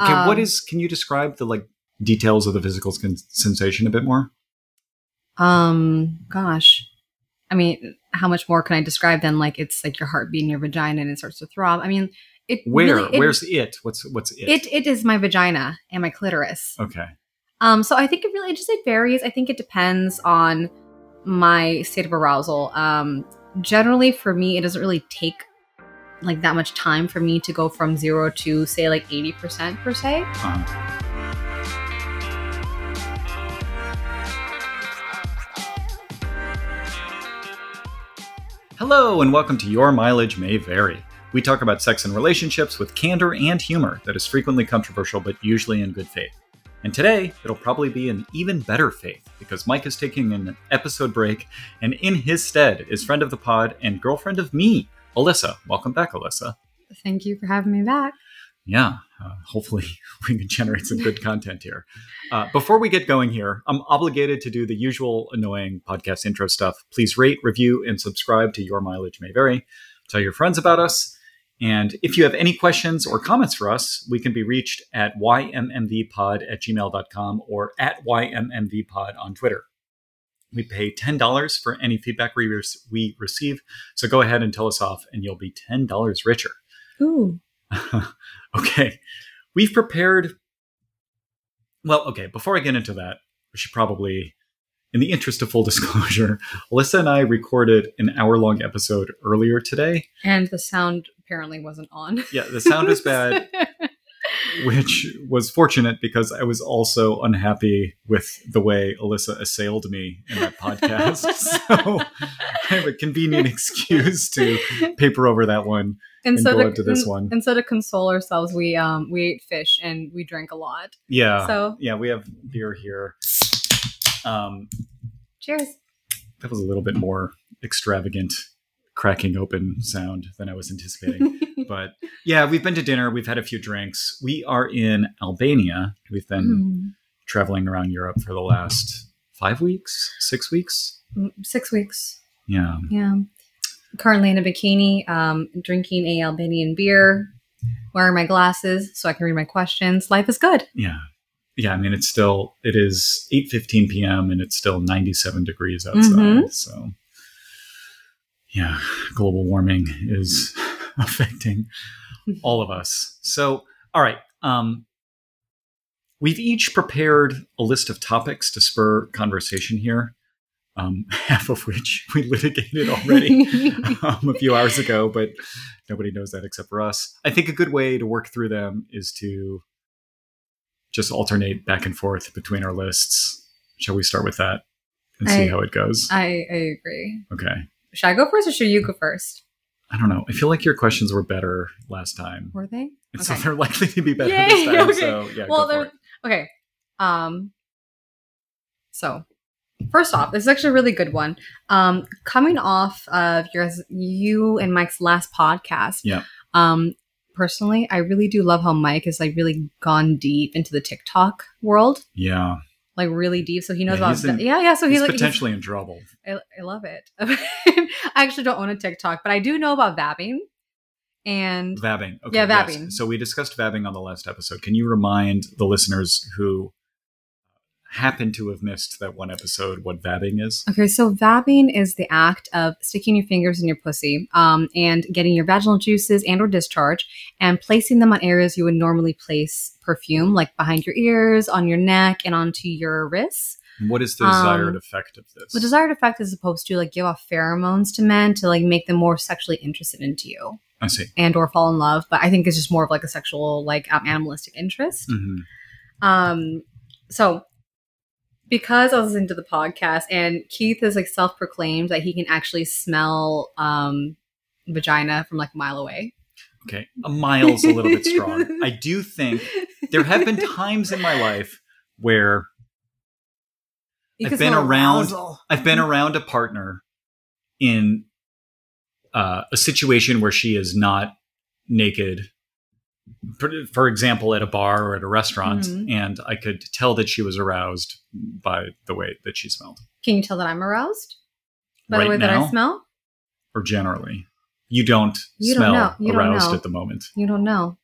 Okay, what Um, is? Can you describe the like details of the physical sen- sensation a bit more? Um, gosh. I mean, how much more can I describe than like it's like your heart beating your vagina and it starts to throb? I mean, it Where? really- it- Where's it? What's what's it? it? It is my vagina and my clitoris. Okay. Um, so I think it really it just it varies. I think it depends on my state of arousal. Um, generally for me, it doesn't really take like that much time for me to go from zero to say like eighty percent per se. Uh, Hello, and welcome to Your Mileage May Vary. We talk about sex and relationships with candor and humor that is frequently controversial but usually in good faith. And today, it'll probably be an even better faith because Mike is taking an episode break, and in his stead is friend of the pod and girlfriend of me, Alyssa. Welcome back, Alyssa. Thank you for having me back. yeah, uh, hopefully we can generate some good content here. Uh, before we get going here, I'm obligated to do the usual annoying podcast intro stuff. Please rate, review, and subscribe to Your Mileage May Vary. Tell your friends about us. And if you have any questions or comments for us, we can be reached at ymmvpod at gmail.com or at ymmvpod on Twitter. We pay $10 for any feedback we, re- we receive. So go ahead and tell us off, and you'll be $10 richer. Ooh. okay. We've prepared. Well, okay, before I get into that, we should probably, in the interest of full disclosure, Alyssa and I recorded an hour long episode earlier today. And the sound apparently wasn't on. Yeah, the sound was bad, which was fortunate because I was also unhappy with the way Alyssa assailed me in that podcast. so I have a convenient excuse to paper over that one. and, and so go to, this and- one. And so to console ourselves, we um we ate fish and we drank a lot. Yeah. So- yeah, we have beer here. Um, Cheers. that was a little bit more extravagant cracking open sound than I was anticipating. but yeah, we've been to dinner, we've had a few drinks. We are in Albania. We've been Mm. traveling around Europe for the last five weeks, six weeks. Mm, Six weeks. Yeah. Yeah. Currently in a bikini, um, drinking a Albanian beer, wearing my glasses so I can read my questions. Life is good. Yeah. Yeah, I mean it's still it is 8:15 p.m. and it's still 97 degrees outside. Mhm. So yeah, global warming is affecting all of us. So, all right, um we've each prepared a list of topics to spur conversation here. Um, half of which we litigated already um, a few hours ago, but nobody knows that except for us. I think a good way to work through them is to just alternate back and forth between our lists. Shall we start with that and see I- how it goes? I, I agree. okay. Should I go first or should you go first? I don't know. I feel like your questions were better last time. Were they? And so they're likely to be better Yay, this time. okay. So yeah, well, for Okay. Um. So, first off, this is actually a really good one. Um, coming off of your you and Mike's last podcast. Yeah. Um. Personally, I really do love how Mike has like really gone deep into the TikTok world, Yeah. Like really deep. So he knows Yeah, about he's in- yeah, yeah. So He's he's like potentially in trouble. I, I love it. I actually don't own a TikTok, but I do know about vabbing. And Vabbing. Okay, Yeah, yes. vabbing. So we discussed vabbing on the last episode. Can you remind the listeners who happen to have missed that one episode what vabbing is? Okay, so vabbing is the act of sticking your fingers in your pussy um, and getting your vaginal juices and or discharge and placing them on areas you would normally place perfume, like behind your ears, on your neck, and onto your wrists. What is the desired Um, effect of this? The desired effect is supposed to like give off pheromones to men to like make them more sexually interested into you I see. and or fall in love. But I think it's just more of like a sexual, like um, animalistic interest. hmm Um, so because I was listening to the podcast and Keith is like self-proclaimed that he can actually smell um vagina from like a mile away. Okay, a mile's a little bit strong. I do think there have been times in my life where You I've been around-. I've been around a partner in uh, a situation where she is not naked. For, example, at a bar or at a restaurant, Mhm. and I could tell that she was aroused by the way that she smelled, Can you tell that I'm aroused by Right the way that? I smell? or generally. You don't You don't smell don't aroused know. at the moment. You don't know.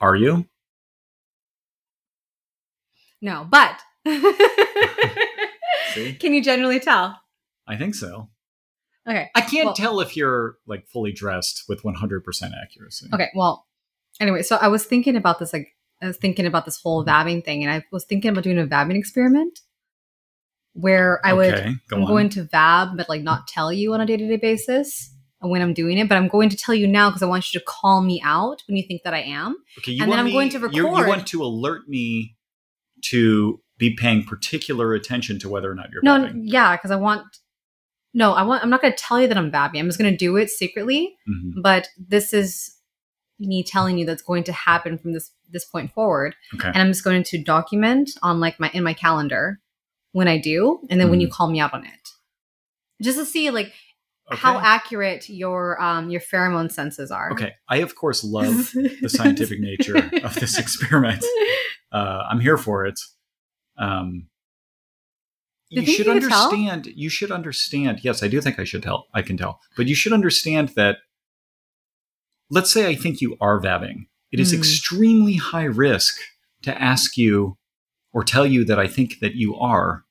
Are you? No, but can you generally tell? I think so. Okay. I can't Well- tell if you're like fully dressed with 100% accuracy. Okay. Well, anyway, so I was thinking about this, like, I was thinking about this whole vabbing thing, and I was thinking about doing a vabbing experiment where I would, go I'm on. going to vab, but like not tell you on a day to day basis when I'm doing it, but I'm going to tell you now because I want you to call me out when you think that I am. okay, you and then want I'm me- going to you're- You want to alert me to be paying particular attention to whether or not you're No, vabbing. yeah, because I want. No, I want. I'm not going to tell you that I'm vabbing. I'm just going to do it secretly. Mhm. But this is me telling you that's going to happen from this this point forward, Okay. and I'm just going to document on like my in my calendar when I do, and then when Mm-hmm. you call me out on it, just to see like how accurate your um your pheromone senses are. Okay. I, of course, love the scientific nature of this experiment. Uh, I'm here for it. Um, You you should you could tell? understand. You should understand. Yes, I do think I should tell. I can tell, but you should understand that. Let's say I think you are vabbing. It is Hmm. extremely high risk to ask you or tell you that I think that you are,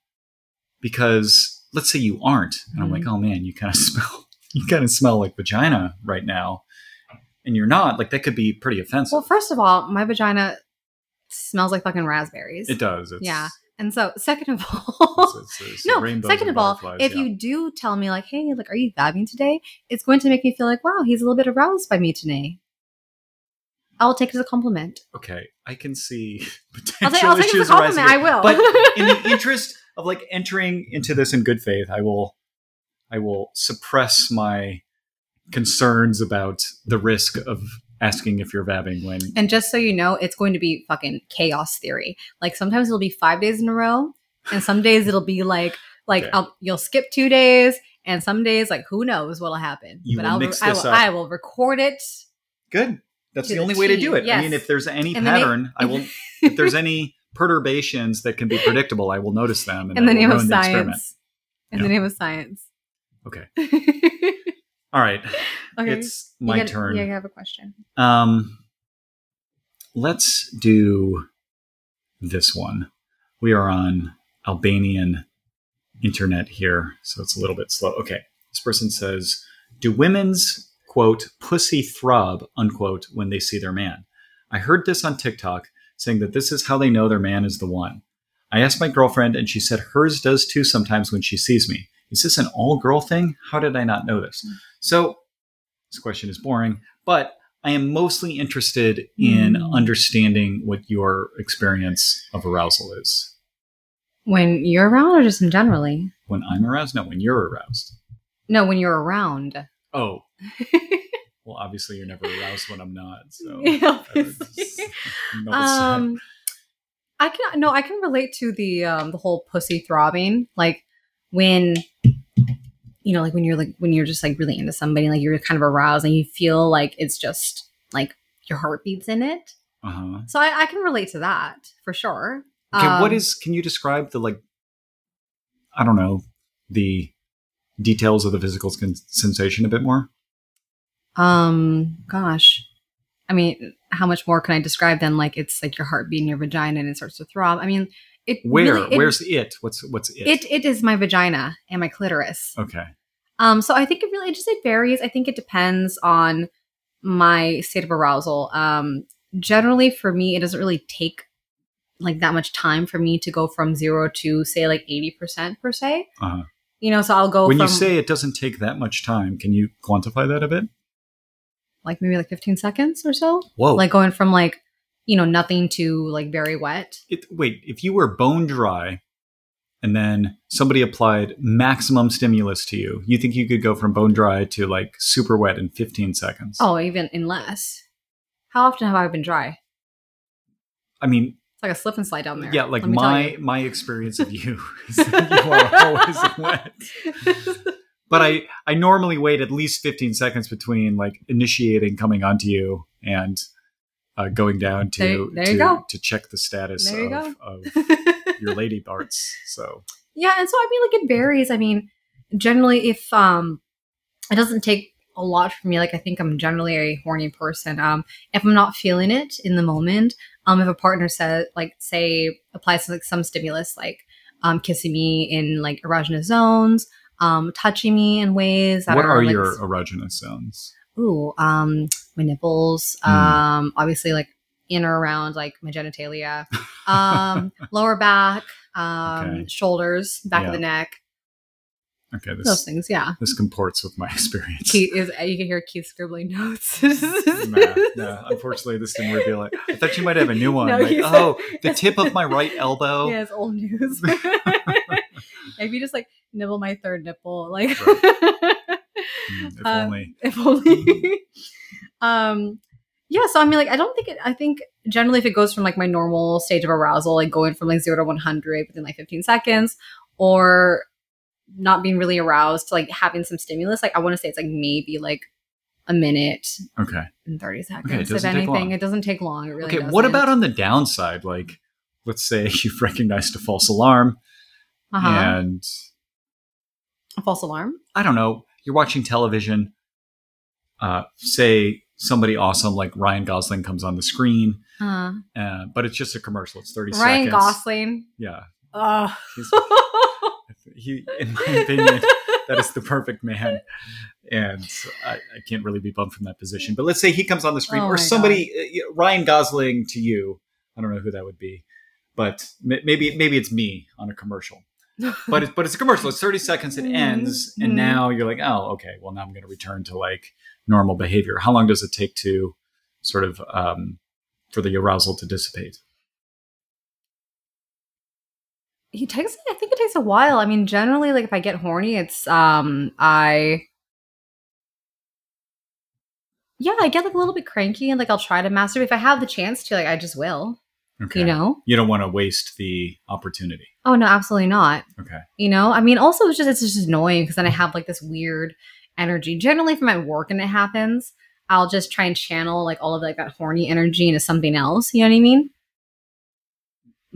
because let's say you aren't, and I'm Hmm. like, oh man, you kind of smell. You kind of smell like vagina right now, and you're not. Like that could be pretty offensive. Well, first of all, my vagina smells like fucking raspberries. It does. It's, Yeah. And so, second of all, it's- it's- it's no. Second of all, if yeah. you do tell me like, "Hey, like, are you vabbing today?" It's going to make me feel like, "Wow, he's a little bit aroused by me today." I will take it as a compliment. okay, I can see I'll, take, I'll take it issues as a compliment. I will. But in the interest of like entering into this in good faith, I will, I will suppress my concerns about the risk of asking if you're vabbing when. and just so you know, it's going to be fucking chaos theory. Like sometimes it'll be five days in a row, and some days it'll be like like Okay. I'll, you'll skip two days, and some days like who knows what'll happen. You but will I'll mix I will, up. I will record it. Good. That's To the the only way to do it. I mean, if there's any In the na- pattern, I will. if there's any perturbations that can be predictable, I will notice them. And in the will name of ruin the science. In Yeah. the name of science. Okay. okay. All right. It's You my got- turn. Yeah, I have a question. Um, let's do this one. We are on Albanian internet here, so it's a little bit slow. Okay. This person says, Do women's, quote, pussy throb, unquote, when they see their man? I heard this on TikTok saying that this is how they know their man is the one. I asked my girlfriend, and she said hers does too sometimes when she sees me. Is this an all girl thing? How did I not know this? So, this question is boring, but I am mostly interested in Hmm. understanding what your experience of arousal is. When you're around or just in generally? When I'm aroused? No, when you're aroused. No, when you're around. Oh, well, obviously you're never aroused when I'm not. So, Yeah, I would obviously. just- no, it's, um i can no i can relate to the um the whole pussy throbbing like when you know like when you're like when you're just like really into somebody like you're kind of aroused and you feel like it's just like your heart beats in it uh-huh. so i, I can relate to that for sure Okay, Um, is? Can you describe the like? I don't know the details of the physical sen- sensation a bit more. um gosh i mean how much more can i describe than like it's like your heart beating your vagina and it starts to throb i mean it Where? really- it- Where's it? What's what's it? it it is my vagina and my clitoris Okay. Um, so I think it really it just it varies. I think it depends on my state of arousal. Um, generally for me, it doesn't really take like that much time for me to go from zero to say like eighty percent per se. Uh-huh. You know, so I'll go when from you say it doesn't take that much time, can you quantify that a bit? like maybe like fifteen seconds or so. Whoa! Like going from like you know nothing too like very wet. it, wait, if you were bone dry, and then somebody applied maximum stimulus to you, you think you could go from bone dry to like super wet in 15 seconds? Oh, even in less. How often have I been dry? I mean, It's like a slip and slide down there. yeah, like let me tell my my experience of you is that you are always wet. But I I normally wait at least 15 seconds between like initiating coming onto you and uh, going down to There- there to, go. to check the status There you of, of your lady parts. So Yeah, and so I mean, like it varies. I mean, generally, if um, it doesn't take a lot for me. Like I think I'm generally a horny person. Um, if I'm not feeling it in the moment, um, if a partner says like say applies like some stimulus like um kissing me in like erogenous zones, um, touching me in ways that what are, are like, your erogenous zones? Ooh, um, my nipples, Hmm. um, obviously like in or around like my genitalia, um, lower back, um, Okay. shoulders, back Yeah. of the neck, Okay, those things. Yeah. this comports with my experience. Keith is you can hear Keith scribbling notes. nah, nah, unfortunately, this didn't reveal it. I thought you might have a new one. No, like, oh, the tip of my right elbow. Yeah, it's old news. if you just like nibble my third nipple, like Hmm, if Um, only. if only. um, yeah. So I mean, like, I don't think it. I think generally, if it goes from like my normal stage of arousal, like going from like zero to one hundred within like fifteen seconds, or not being really aroused to like having some stimulus, like I want to say it's like maybe like a minute Okay. and thirty seconds. Okay, if anything, it doesn't take long. It really. okay. Doesn't. What about on the downside? Like, let's say you've recognized a false alarm, uh-huh. and a false alarm? I don't know, you're watching television. Uh, say somebody awesome like Ryan Gosling comes on the screen, Uh, uh, but it's just a commercial. It's 30 Ryan seconds. Gosling. Yeah. He, in my opinion, that is the perfect man. And I, I can't really be bummed from that position. But let's say he comes on the screen, Oh or somebody, uh, Ryan Gosling to you. I don't know who that would be, but m- maybe maybe it's me on a commercial. But it's but it's a commercial. It's thirty seconds. It ends, and Mhm. now you're like, oh, okay. Well, now I'm going to return to like normal behavior. How long does it take to sort of um, for the arousal to dissipate? he takes i think it takes a while i mean generally like if i get horny it's um i yeah i get like a little bit cranky and like i'll try to masturbate if i have the chance to like i just will Okay. you know you don't want to waste the opportunity. oh no absolutely not Okay. you know i mean also it's just it's just annoying because then i have like this weird energy generally if i'm work and it happens i'll just try and channel like all of like that horny energy into something else you know what i mean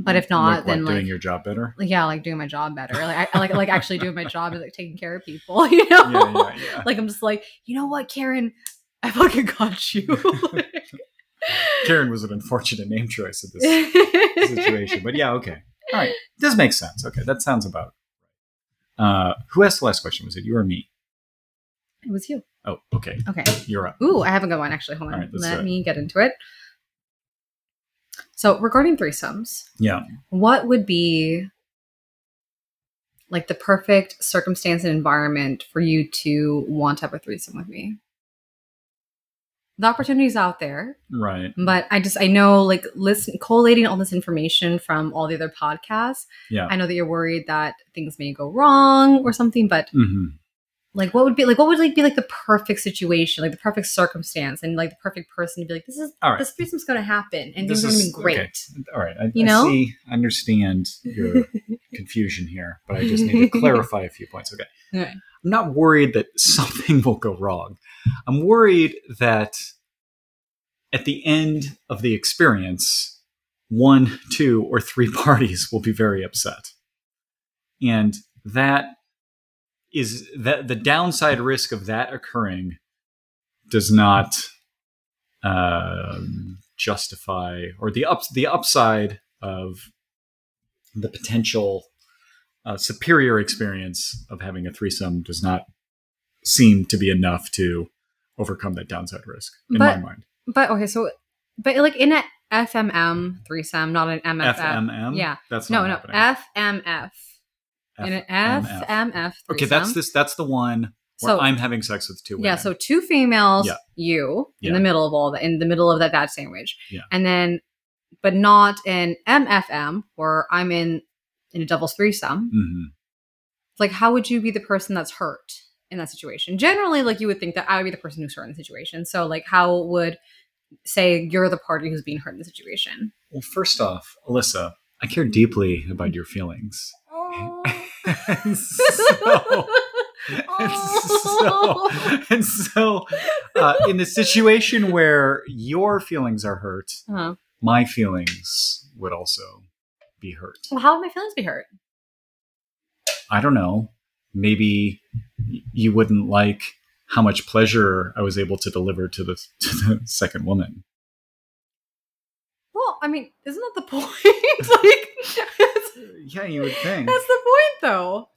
but if not like, then like doing your job better. like, yeah, like doing my job better. Like I like like actually doing my job is like taking care of people, you know? Yeah, yeah, yeah. like I'm just like, you know what, Karen, I fucking got you. Karen was an unfortunate name choice in this situation, but yeah, okay, all right, this makes sense. Okay, that sounds about. right. Uh, who asked the last question? Was it you or me? it was you. Oh, okay, Okay. you're up. Ooh, I have a good one actually. Hold on. Right, Let me get into it. So regarding threesomes, Yeah, what would be like the perfect circumstance and environment for you to want to have a threesome with me? The opportunity's out there. right. but I just I know like listen collating all this information from all the other podcasts. Yeah. I know that you're worried that things may go wrong or something, but hmm like what would be like what would like be like the perfect situation, like the perfect circumstance, and like the perfect person to be like this is All right. this threesome's going to happen and This things are going to be great. okay. All right. I, You I know? see. I understand your confusion here, but I just need to clarify a few points. Okay. Okay. I'm not worried that something will go wrong. I'm worried that at the end of the experience, one, two, or three parties will be very upset. And that is that the downside risk of that occurring does not um, justify or the ups the upside of the potential uh, superior experience of having a threesome does not seem to be enough to overcome that downside risk in But- my mind. But okay, so but like in a FMM threesome, not an MFF. FMM. Yeah. that's No, not no, happening. FMF. In an FMF. FMF. Okay, that's this. That's the one where So- I'm having sex with two women. Yeah, so two females, Yeah. you in the middle of all that, in the middle of that bad sandwich, Yeah. and then, but not in MFM where I'm in in a doubles threesome. Mhm. Like, how would you be the person that's hurt in that situation? Generally, like you would think that I would be the person who's hurt in the situation. So, like, how would say you're the party who's being hurt in the situation? Well, first off, Alyssa, I care deeply about your feelings. and so, and so, and so uh, in the situation where your feelings are hurt, Uh-huh. my feelings would also be hurt. Well, how would my feelings be hurt? I don't know. Maybe you wouldn't like how much pleasure I was able to deliver to the to the second woman. Well, I mean, isn't that the point? like, Yeah, you would think. that's the point, though.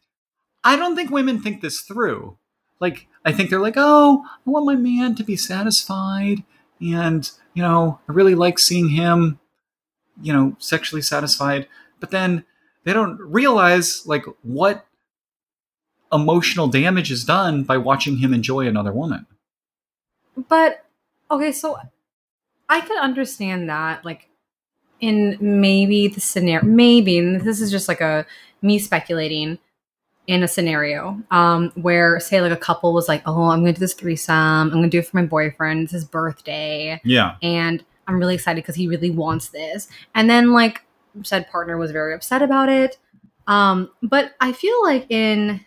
I don't think women think this through. Like, I think they're like, oh, I want my man to be satisfied. And, you know, I really like seeing him, you know, sexually satisfied. But then they don't realize, like, what emotional damage is done by watching him enjoy another woman. But okay, so I can understand that, like in maybe the scenario, maybe, and this is just like a me speculating in a scenario um, where, say, like a couple was like, "Oh, I'm going to do this threesome. I'm going to do it for my boyfriend. It's his birthday, Yeah. and I'm really excited because he really wants this." And then, like, said partner was very upset about it. Um, but I feel like in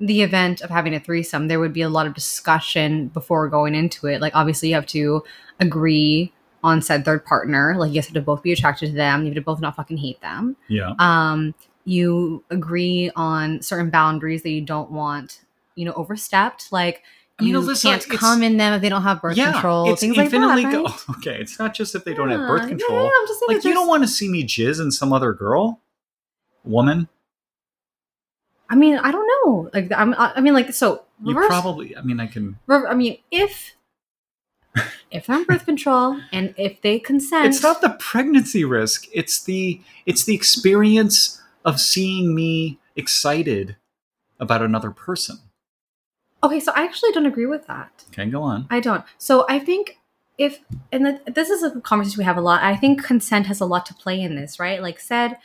the event of having a threesome, there would be a lot of discussion before going into it. Like, obviously, you have to agree on said third partner. Like, you have to both be attracted to them. You have to both not fucking hate them. Yeah. Um, you agree on certain boundaries that you don't want, you know, overstepped. Like, I mean, you Alyssa, can't it's- come in them if they don't have birth yeah. control. it's things like infinitely that. go- okay. It's not just if they don't have birth control. Yeah, yeah, I'm just saying like, you don't want to see me jizz in some other girl, woman. I mean, I don't know. Like, I'm. I mean, like, so You reverse- probably, I mean, I can. I mean, if if they're on birth control and if they consent, it's not the pregnancy risk it's the it's the experience of seeing me excited about another person okay. So I actually don't agree with that. okay go on I don't. So I think if and the, this is a conversation we have a lot. I think consent has a lot to play in this, right? Like said,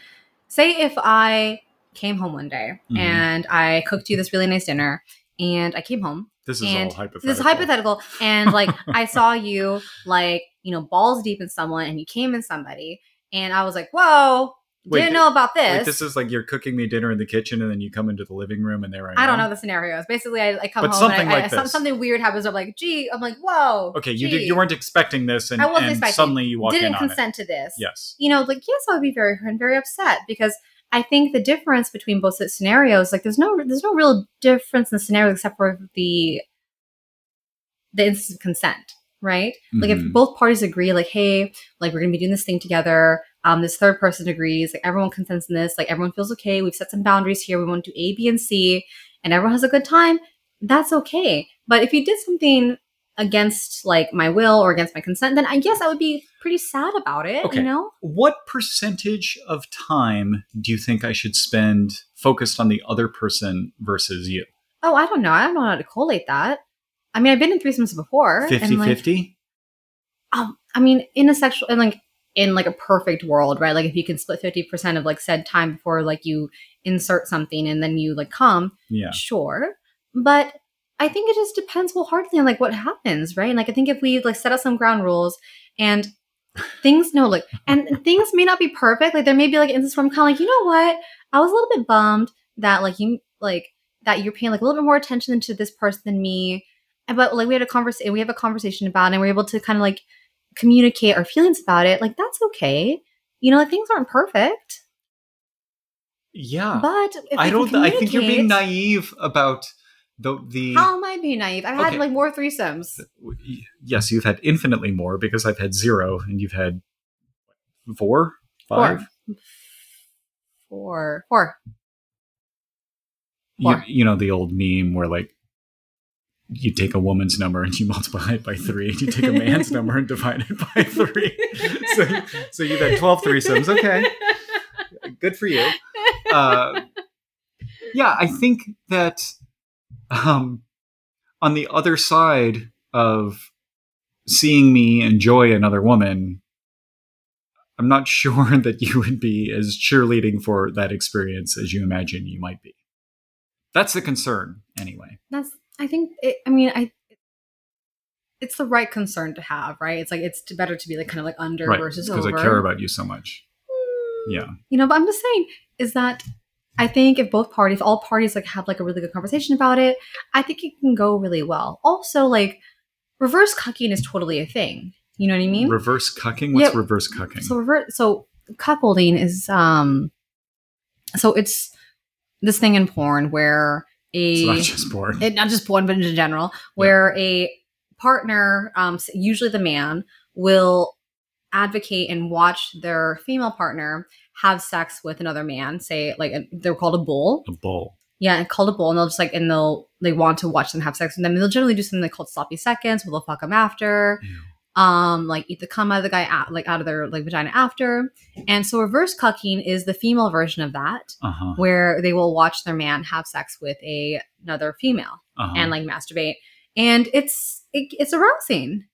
say if I came home one day Mhm. and I cooked you this really nice dinner, and I came home this is all hypothetical this is hypothetical and like i saw you like you know balls deep in someone and you came in somebody and i was like whoa Wait, didn't know about this, like this is like you're cooking me dinner in the kitchen and then you come into the living room and there i, i don't know the scenarios. Basically i, I come But home something and I, like I, this. something weird happens. I'm like gee i'm like whoa okay you gee, did, you weren't expecting this and, I wasn't and expecting suddenly you walk in didn't on consent to this. Yes. You know like yes i would be very very upset because i think the difference between both scenarios like there's no there's no real difference in the scenario except for the the instant consent right? Like if Mhm. both parties agree like hey like we're gonna be doing this thing together um this third person agrees like everyone consents in this like everyone feels okay we've set some boundaries here we want to do a b and c and everyone has a good time that's okay. But if you did something against like my will or against my consent then i guess i would be pretty sad about it Okay. you know? What percentage of time do you think i should spend focused on the other person versus you? Oh i don't know. I don't know how to collate that i mean i've been in threesomes before 50 like 50 um, I mean, in a sexual and like in like a perfect world, right? Like if you can split fifty percent of like said time before like you insert something and then you like come, yeah sure. But I think it just depends wholeheartedly on like what happens, right? And like I think if we like set up some ground rules and things no like and things may not be perfect. Like there may be like instances where I'm kind of like, you know what? I was a little bit bummed that like you like that you're paying like a little bit more attention to this person than me. But like we had a conversation, we have a conversation about it, and we're able to kind of like communicate our feelings about it. Like that's okay. You know, like things aren't perfect, yeah but if I don't. I think you're being naive about the the. How am I being naive? I've Okay. had like more threesomes. Uh, yes, you've had infinitely more because I've had zero, and you've had four, five. Four. Four. You, you know the old meme where like you take a woman's number and you multiply it by three, and you take a man's number and divide it by three. so, so you've had twelve threesomes. Okay, good for you. Uh, yeah, I think that um, on the other side of seeing me enjoy another woman, I'm not sure that you would be as cheerleading for that experience as you imagine you might be. That's the concern, anyway. That's. I think. It, I mean, I. It's the right concern to have, right? It's like it's better to be like kind of like under Right, versus over because. I care about you so much. Mm, Yeah. You know, but I'm just saying is that I think if both parties, all parties like have like a really good conversation about it, I think it can go really well. Also, like reverse cucking is totally a thing. You know what I mean? Reverse cucking? What's Yeah, reverse cucking? So reverse. so cuckolding is um so it's this thing in porn where a It's not just porn. it, not just porn, but in general, where a partner, um, usually the man, will advocate and watch their female partner have sex with another man. Say like a, they're called a bull. a bull. Yeah, and called a bull, and they'll just like and they'll they want to watch them have sex with them. And they'll generally do something like called sloppy seconds, where they'll fuck them after Ew. Um like eat the cum out of the guy out, like out of their like vagina after and so reverse cucking is the female version of that Uh-huh. where they will watch their man have sex with a another female uh-huh. and like masturbate and it's it, it's arousing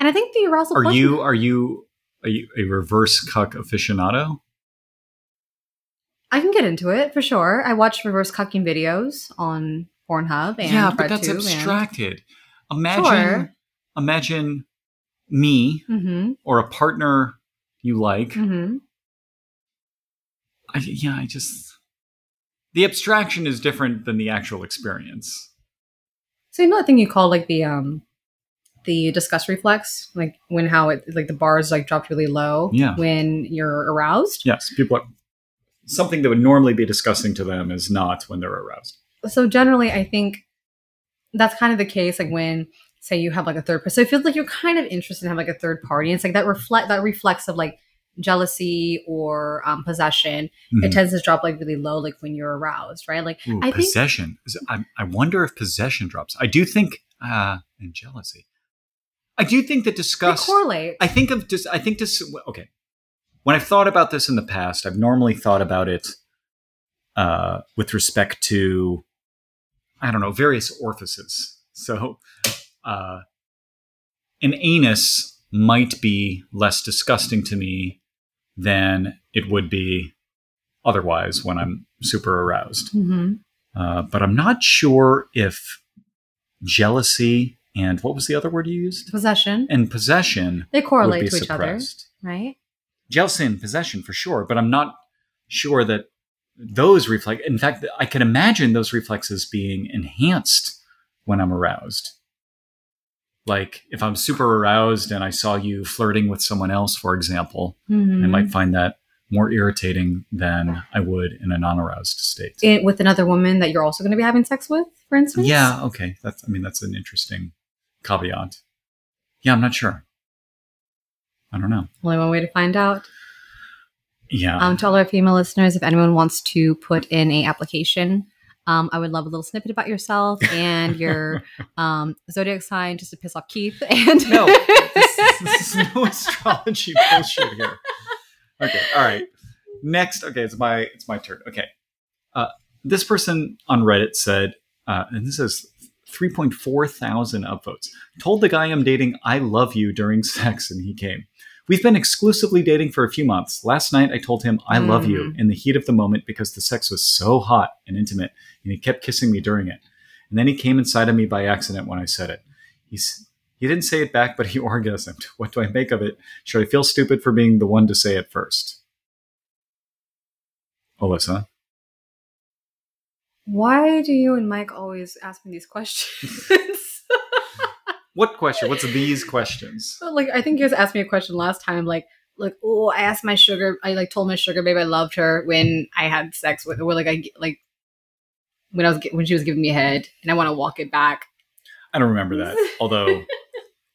and i think the arousal are you are you are you a reverse cuck aficionado? i can get into it for sure i watch reverse cucking videos on pornhub and yeah, but that's RedTube and- abstracted. Imagine Sure. imagine me Mhm, or a partner you like. mhm. I, yeah, I just the abstraction is different than the actual experience. so you know that thing you call like the um the disgust reflex like when how it like the bars like dropped really low Yeah. when you're aroused Yes, people are, something that would normally be disgusting to them is not when they're aroused. so generally i think that's kind of the case like when say you have like a third person so it feels like you're kind of interested in having like a third party it's like that reflect that reflex of like jealousy or um, possession Mhm. it tends to drop like really low like when you're aroused right like Ooh, I possession. Is- I, I wonder if possession drops. I do think, uh, and jealousy. I do think that they disgust. correlate I think of just. I think this. Okay, when I've thought about this in the past, I've normally thought about it uh, with respect to, I don't know, various orifices. So, uh, an anus might be less disgusting to me than it would be otherwise when I'm super aroused. Mhm. Uh, but I'm not sure if jealousy and what was the other word you used? possession And possession they correlate to each other right Jealousy and possession for sure, but I'm not sure that those reflect. In fact, I can imagine those reflexes being enhanced when I'm aroused. Like if I'm super aroused and I saw you flirting with someone else, for example, I Mhm. might find that more irritating than I would in a non-aroused state. It- with another woman that you're also going to be having sex with for instance Yeah, okay. That's I mean that's an interesting caveat. Yeah, I'm not sure. I don't know. only one way to find out Yeah. Um, to all our female listeners, if anyone wants to put in a application, um, I would love a little snippet about yourself and your um, zodiac sign, just to piss off Keith. And no, this, this is no astrology bullshit here. Okay, all right. Next, okay, it's my it's my turn. Okay, uh, this person on Reddit said, uh, and this is 3.4 thousand upvotes. Told the guy I'm dating I love you during sex, and he came. We've been exclusively dating for a few months. Last night, I told him I love you mm. in the heat of the moment because the sex was so hot and intimate, and he kept kissing me during it. And then he came inside of me by accident when I said it. He's he didn't say it back, but he orgasmed. What do I make of it? Should I feel stupid for being the one to say it first? Alyssa. why do you and Mike always ask me these questions? What question? What's these questions? Like, I think you guys asked me a question last time, like, like, oh, I asked my sugar, I like told my sugar babe I loved her when I had sex with, or like, I like when I was when she was giving me a head, and I want to walk it back. I don't remember that. Although,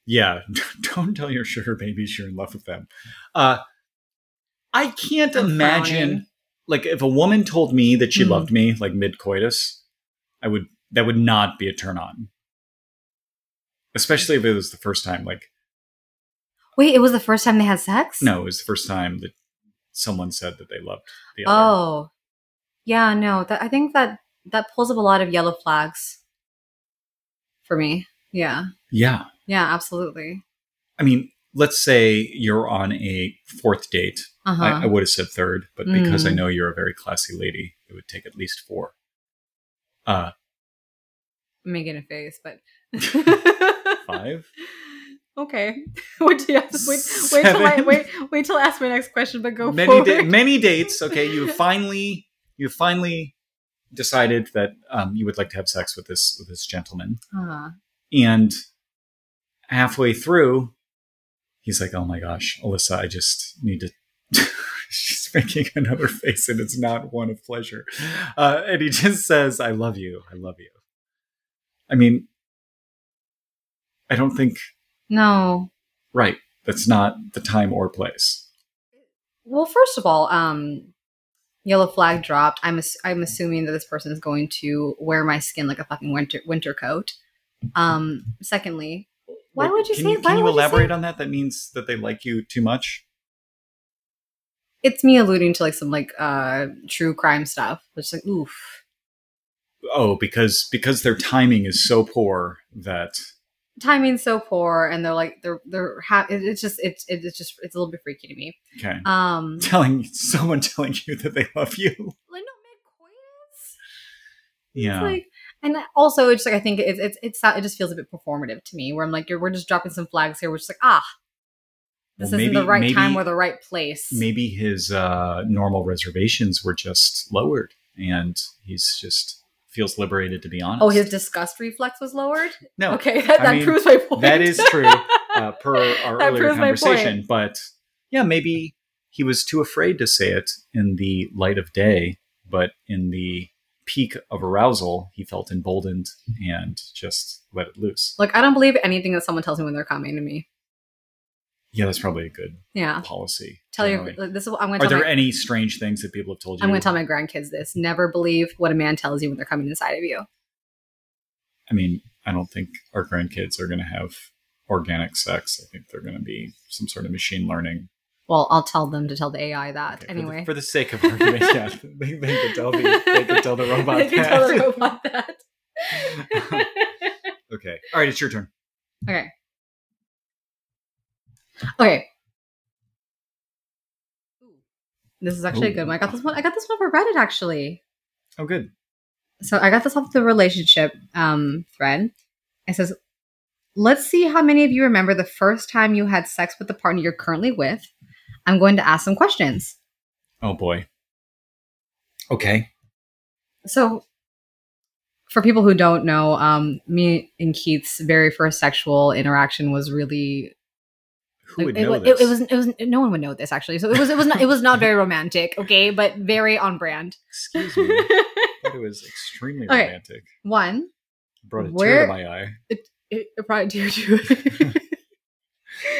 yeah, don't tell your sugar babies you're in love with them. Uh, I can't I'm imagine, frowning. like, if a woman told me that she Mhm. loved me, like mid coitus, I would, that would not be a turn on. Especially if it was the first time. Like, Wait, it was the first time they had sex? no, it was the first time that someone said that they loved the other. Oh, yeah, no. That I think that that pulls up a lot of yellow flags for me. Yeah, Yeah. yeah, absolutely. I mean, let's say you're on a fourth date. Uh huh. I, I would have said third, but because I Mm. know you're a very classy lady, it would take at least four. Uh, I'm making a face, but five? Okay. You have wait? Wait till I wait. Wait till I ask my next question. But go many forward. da- many dates. Okay, you finally you finally decided that um, you would like to have sex with this with this gentleman, Uh, and halfway through, he's like, "Oh my gosh, Alyssa, I just need to." She's making another face, and it's not one of pleasure. Uh, and he just says, "I love you. I love you." I mean, I don't think No. right. That's not the time or place. Well, first of all, um, yellow flag dropped. I'm ass- I'm assuming that this person is going to wear my skin like a fucking winter winter coat. Um, secondly, why would you can say? You, why can you elaborate say, on that? That means that they like you too much. It's me alluding to like some like uh true crime stuff, which is like oof. Oh, because because their timing is so poor that Timing's so poor, and they're like they're they're ha- it's just it's it's just it's a little bit freaky to me. okay, Um, telling someone telling you that they love you. like no mid coitus. Yeah, It's like, and also it's like I think it's it's it's it just feels a bit performative to me. Where I'm like, you're, we're just dropping some flags here. We're just like, ah, this Well, isn't maybe- the right maybe- time or the right place. maybe his uh, normal reservations were just lowered, and he's just feels liberated to be honest. Oh, his disgust reflex was lowered. no, Okay, that, that mean, proves my point. that is true. uh, per our earlier conversation. But yeah, maybe he was too afraid to say it in the light of day, but in the peak of arousal, he felt emboldened and just let it loose. like I don't believe anything that someone tells me when they're coming to me. Yeah, that's probably a good Yeah, policy. tell your like, this is I'm going Are to tell there my, any strange things that people have told you? I'm going to tell my grandkids this. Never believe what a man tells you when they're coming inside of you. I mean, I don't think our grandkids are going to have organic sex. I think they're going to be some sort of machine learning. Well, I'll tell them to tell the AI that Okay, for the- anyway. for the, sake of argument, yeah, they, they could tell the they could tell the robot. they that. tell the robot that. Okay. All right, it's your turn. Okay. Okay. This is actually a good one. I got this one. I got this one for Reddit actually. Oh, good. So I got this off the relationship um, thread. It says, "Let's see how many of you remember the first time you had sex with the partner you're currently with. I'm going to ask some questions. Oh boy. Okay. So, for people who don't know, um, me and Keith's very first sexual interaction was really Who would it, know it, this? it was it was no one would know this actually. So it was it was not it was not very romantic, okay, but very on brand. Excuse me. I it was extremely Okay. romantic. One, Brought a tear Where- to my eye. it, it probably do too.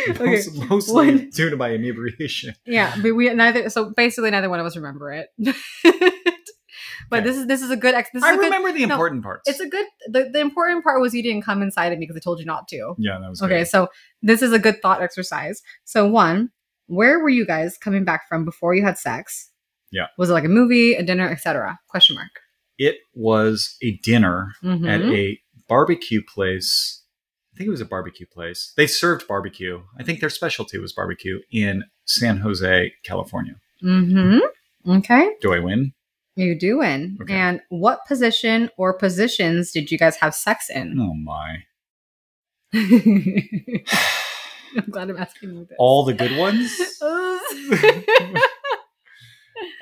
okay, Most, mostly One- due to my inebriation. yeah, but we neither. So basically, neither one of us remember it. but Okay. this is this is a good. Ex- this is I a good. remember the no, important parts. It's a good. The, the important part was you didn't come inside of me because I told you not to. yeah, that was Okay, good. so this is a good thought exercise. So one, where were you guys coming back from before you had sex? Yeah. Was it like a movie, a dinner, etc.? Question mark. It was a dinner Mhm. at a barbecue place. I think it was a barbecue place. They served barbecue. I think their specialty was barbecue in San Jose, California. Mm-hmm. Okay. Do I win? You do win. Okay. And what position or positions did you guys have sex in? Oh my. I'm glad I'm asking you this. All the good ones?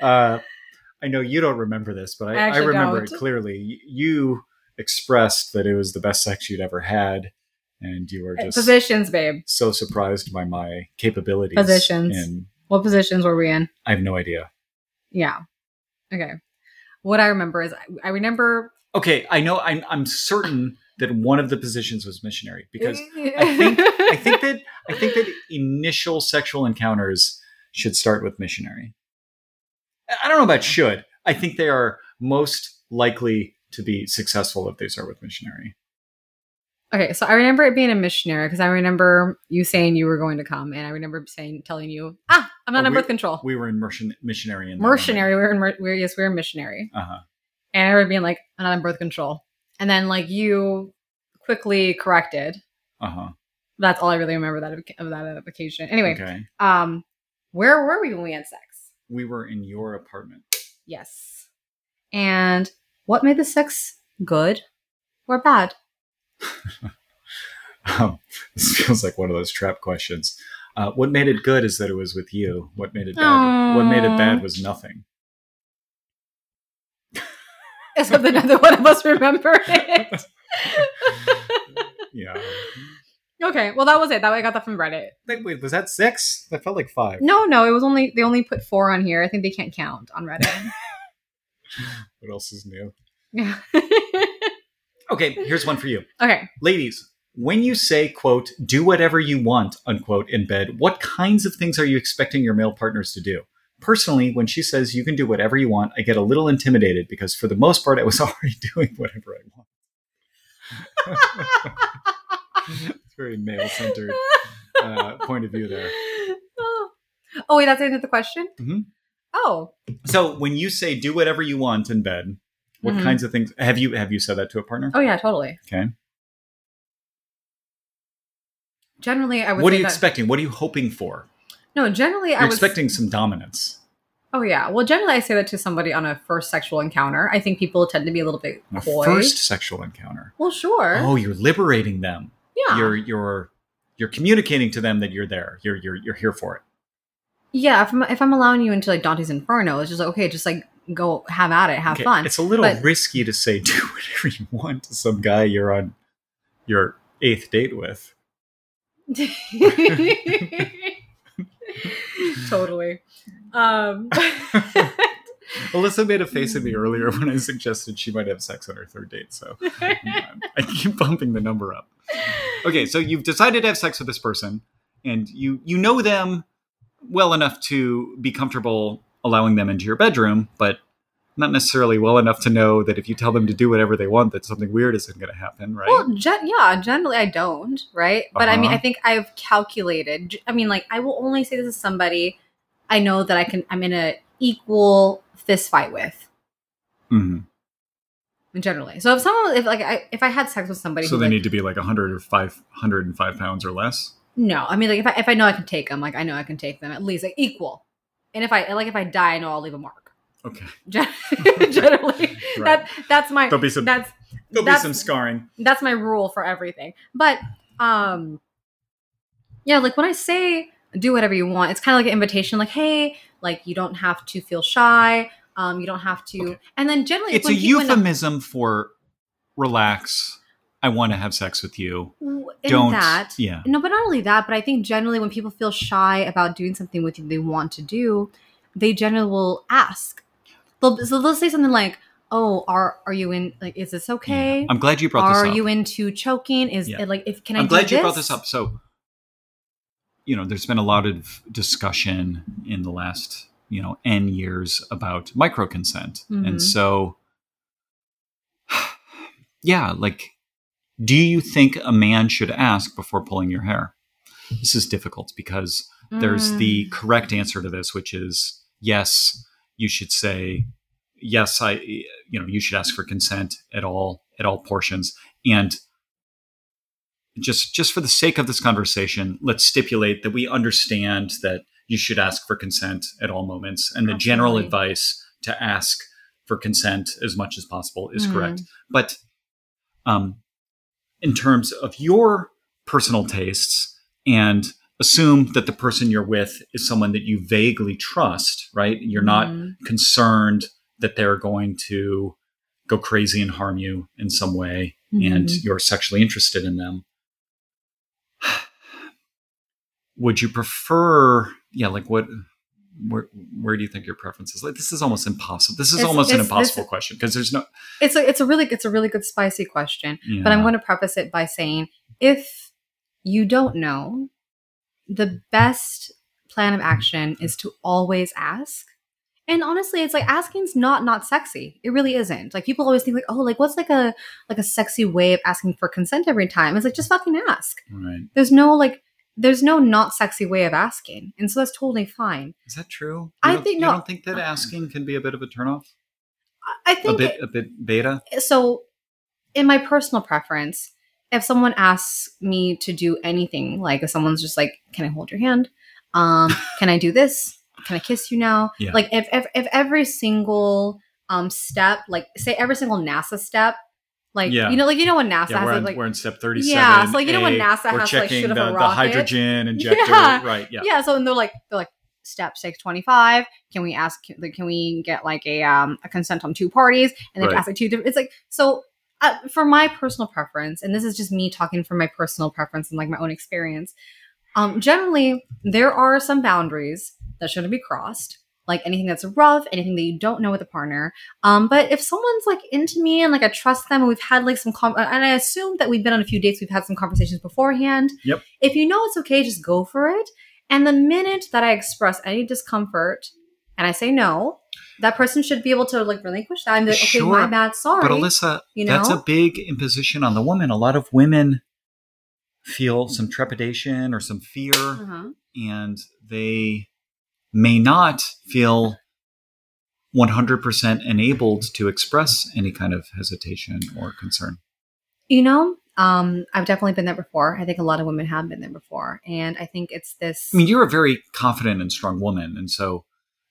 uh, I know you don't remember this, but I I, I, remember don't. it clearly. You expressed that it was the best sex you'd ever had, and you were just positions, babe. so surprised by my capabilities. Positions. And What positions were we in? I have no idea. Yeah. Okay. What I remember is I, I remember Okay, I know. I'm I'm certain that one of the positions was missionary because I think I think that I think that initial sexual encounters should start with missionary. I- I don't know about should. I think they are most likely to be successful if they start with missionary. Okay, so I remember it being a missionary because I remember you saying you were going to come, and I remember saying, telling you, "Ah, I'm not Oh, on birth control." We were in mission, missionary in Mercenary, we were in, mer- we we're yes, we were missionary, Uh huh. and I remember being like, "I'm not on birth control," and then like you quickly corrected. Uh huh. That's all I really remember that of, of that occasion. Anyway, Okay. um, where were we when we had sex? We were in your apartment. Yes, and what made the sex good or bad? Um, this feels like one of those trap questions. Uh, what made it good is that it was with you. What made it bad? What made it bad was nothing. Except that neither one of us remember it. Yeah. Okay, well that was it. That way I got that from Reddit. Wait, wait, was that six? That felt like five. No, no, it was only they only put four on here. I think they can't count on Reddit. What else is new? yeah. Okay, here's one for you. okay. Ladies, when you say, quote, do whatever you want, unquote, in bed, what kinds of things are you expecting your male partners to do? Personally, when she says you can do whatever you want, I get a little intimidated because for the most part, I was already doing whatever I want. it's very male centered uh, point of view there. oh. wait, that's the end of the question. Mhm. Oh, So when you say do whatever you want in bed, what Mhm. kinds of things have you have you said that to a partner? oh yeah, totally. Okay. Generally, I would. What are you that- expecting? What are you hoping for? No, generally, I You're was expecting some dominance. Oh yeah. Well, generally, I say that to somebody on a first sexual encounter. I think people tend to be a little bit A coy. first sexual encounter. Well, sure. Oh, you're liberating them. yeah. You're you're you're communicating to them that you're there. You're you're you're here for it. yeah. If I'm, if I'm allowing you into like Dante's Inferno, it's just like okay, just like go have at it, have Okay, fun. It's a little but- risky to say do whatever you want to some guy you're on your eighth date with. totally. Um, Alyssa made a face at me earlier when I suggested she might have sex on her third date, so I keep bumping the number up. Okay, so you've decided to have sex with this person, and you you know them well enough to be comfortable allowing them into your bedroom, but not necessarily well enough to know that if you tell them to do whatever they want, that something weird isn't going to happen, right? Well, gen- yeah, generally I don't, right? But I mean, Uh-huh. I think I've calculated. I mean, like I will only say this to somebody I know that I can. I'm in a equal fist fight with. Mm-hmm. Generally, so if someone, if like, I, if I had sex with somebody, So they like, need to be like 100 or 505 pounds or less. no, I mean, like if I if I know I can take them, like I know I can take them at least like equal. And if I like if I die, I know I'll leave a mark. Okay, Generally, Right. that that's my there'll be some that's there'll be some scarring. that's my rule for everything. But um yeah, like when I say do whatever you want, it's kind of like an invitation like hey, like you don't have to feel shy. Um you don't have to Okay. and then generally It's a when people end up- euphemism for relax. I want to have sex with you. in Don't that yeah. No, but not only that, but I think generally when people feel shy about doing something with you they want to do, they generally will ask. They'll, so they'll say something like, "Oh, are are you in? Like, is this okay? Yeah. I'm glad you brought this are up. you into choking? Is Yeah. it like if can I? I'm glad you brought this? this up. So, you know, there's been a lot of discussion in the last, you know, N years about micro consent. Mhm. And so, yeah, like, do you think a man should ask before pulling your hair? This is difficult because there's Mm. the correct answer to this, which is yes, you should say, yes, I, you know, you should ask for consent at all, at all portions. And just, just for the sake of this conversation, let's stipulate that we understand that you should ask for consent at all moments. And the general advice to ask for consent as much as possible is Mhm. correct. But um, in terms of your personal tastes and assume that the person you're with is someone that you vaguely trust, right? You're not Mhm. concerned that they're going to go crazy and harm you in some way and Mhm. you're sexually interested in them. Would you prefer, yeah, like what, where, where do you think your preference is? Like, this is almost impossible. This is It's- almost an impossible this- question because there's no, It's a it's a really it's a really good spicy question. But I'm going to preface it by saying if you don't know, the best plan of action is to always ask. And honestly, it's like asking's not not sexy. It really isn't. Like people always think like, oh, like what's like a like a sexy way of asking for consent every time? It's like just fucking ask. right. There's no like there's no not sexy way of asking. And so that's totally fine. Is that true? You I don't- think- you no. don't think that asking can be a bit of a turnoff, I think a bit, a bit beta. so in my personal preference if someone asks me to do anything like if someone's just like can i hold your hand um can i do this can i kiss you now Yeah. like if, if if every single um step like say every single nasa step like Yeah. you know like you know when nasa Yeah, has we're, on, like we're in step thirty-seven. Yeah, so, like, you know when NASA has like, up a the, the rocket? hydrogen injector. Yeah. Right. Yeah. yeah. so and they're like they're like step 625 can we ask can, can we get like a um a consent on two parties and then Right. ask like two different it's like so uh, for my personal preference, and this is just me talking from my personal preference and like my own experience. Um, generally, there are some boundaries that shouldn't be crossed, like anything that's rough, anything that you don't know with a partner. Um, but if someone's like into me and like I trust them, and we've had like some, com- and I assume that we've been on a few dates, we've had some conversations beforehand. Yep. If you know it's okay, just go for it. And the minute that I express any discomfort and I say no, that person should be able to like relinquish that be like, okay, Sure. my bad, sorry. But Alyssa, you know? that's a big imposition on the woman. A lot of women feel some trepidation or some fear, Uh-huh. and they may not feel 100% enabled to express any kind of hesitation or concern. You know, um, I've definitely been there before. I think a lot of women have been there before, and I think it's this. I mean, you're a very confident and strong woman, and so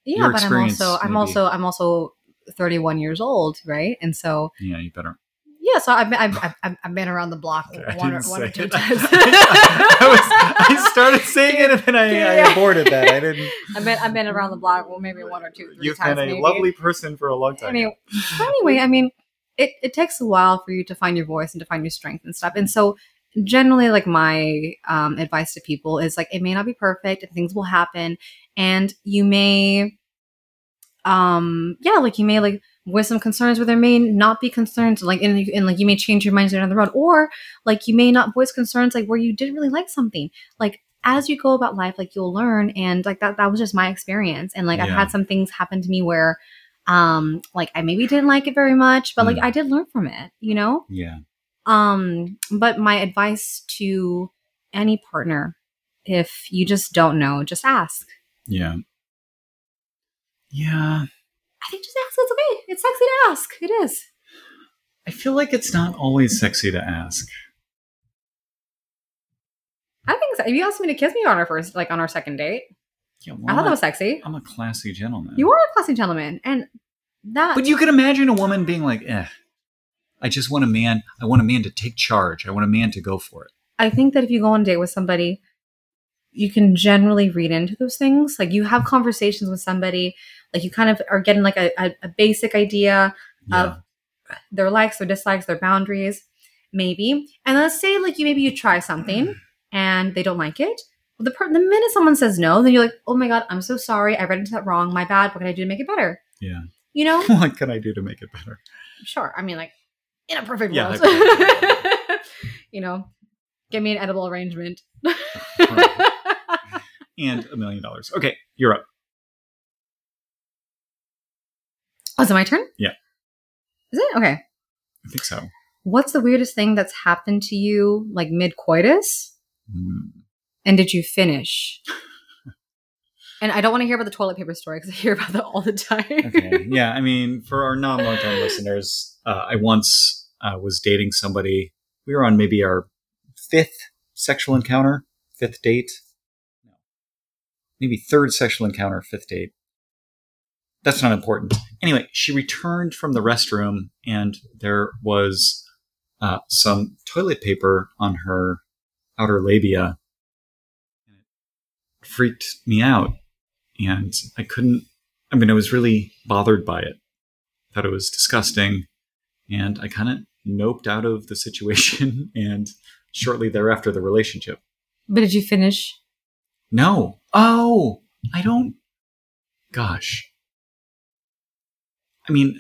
yeah, but I'm also, I'm maybe- also, I'm also 31 years old, right? And so, yeah, you better. Yeah, so I've been, I've, I've, I've been around the block I one, or, one or two it. times. I, was, I started saying it and then I, I aborted that. I didn't. I've been, I've been around the block, well, maybe one or two, three You've times. been a maybe. lovely person for a long time. Anyway, anyway, I mean, it, it takes a while for you to find your voice and to find your strength and stuff. And so, generally, like my um, advice to people is like, it may not be perfect, and things will happen, and you may, um, yeah, like you may like voice some concerns where there may not be concerns, like, and, and like you may change your mind down the road, or like you may not voice concerns like where you didn't really like something, like. As you go about life, like you'll learn, and like that—that was just my experience. And like I've had some things happen to me where um like i maybe didn't like it very much but like Mm. i did learn from it you know Yeah. um but my advice to any partner if you just don't know just ask Yeah. Yeah. I think just ask it's okay it's sexy to ask it is I feel like it's not always sexy to ask. i think so. if you asked me to kiss me on our first like on our second date Yeah, well, i thought that was sexy I'm a classy gentleman. you are a classy gentleman and that But you can imagine a woman being like, eh, I just want a man. I want a man to take charge. I want a man to go for it. I think that if you go on a date with somebody, you can generally read into those things. Like you have conversations with somebody, like you kind of are getting like a, a, a basic idea Yeah. of their likes, their dislikes, their boundaries, maybe. And let's say like you maybe you try something mm. and they don't like it. Well, the per- the minute someone says no, then you're like, oh my god, I'm so sorry, I read into that wrong. My bad. What can I do to make it better? yeah. You know? what can I do to make it better? sure. I mean, like in a perfect Yeah, world, you know, give me an edible arrangement. And a million dollars. Okay, you're up. Oh, is it my turn? Yeah. Is it? Okay. I think so. What's the weirdest thing that's happened to you, like mid coitus? Hmm. And did you finish? and I don't want to hear about the toilet paper story because I hear about that all the time. okay. Yeah. I mean, for our non longtime listeners, uh, I once uh, was dating somebody. We were on maybe our fifth sexual encounter, fifth date. No. Maybe third sexual encounter, fifth date. That's not important. Anyway, she returned from the restroom and there was uh, some toilet paper on her outer labia. It freaked me out. And I couldn't I mean, I was really bothered by it. Thought it was disgusting. And I kind of noped out of the situation and shortly thereafter the relationship. but did you finish? No. Oh, I don't. Gosh. I mean,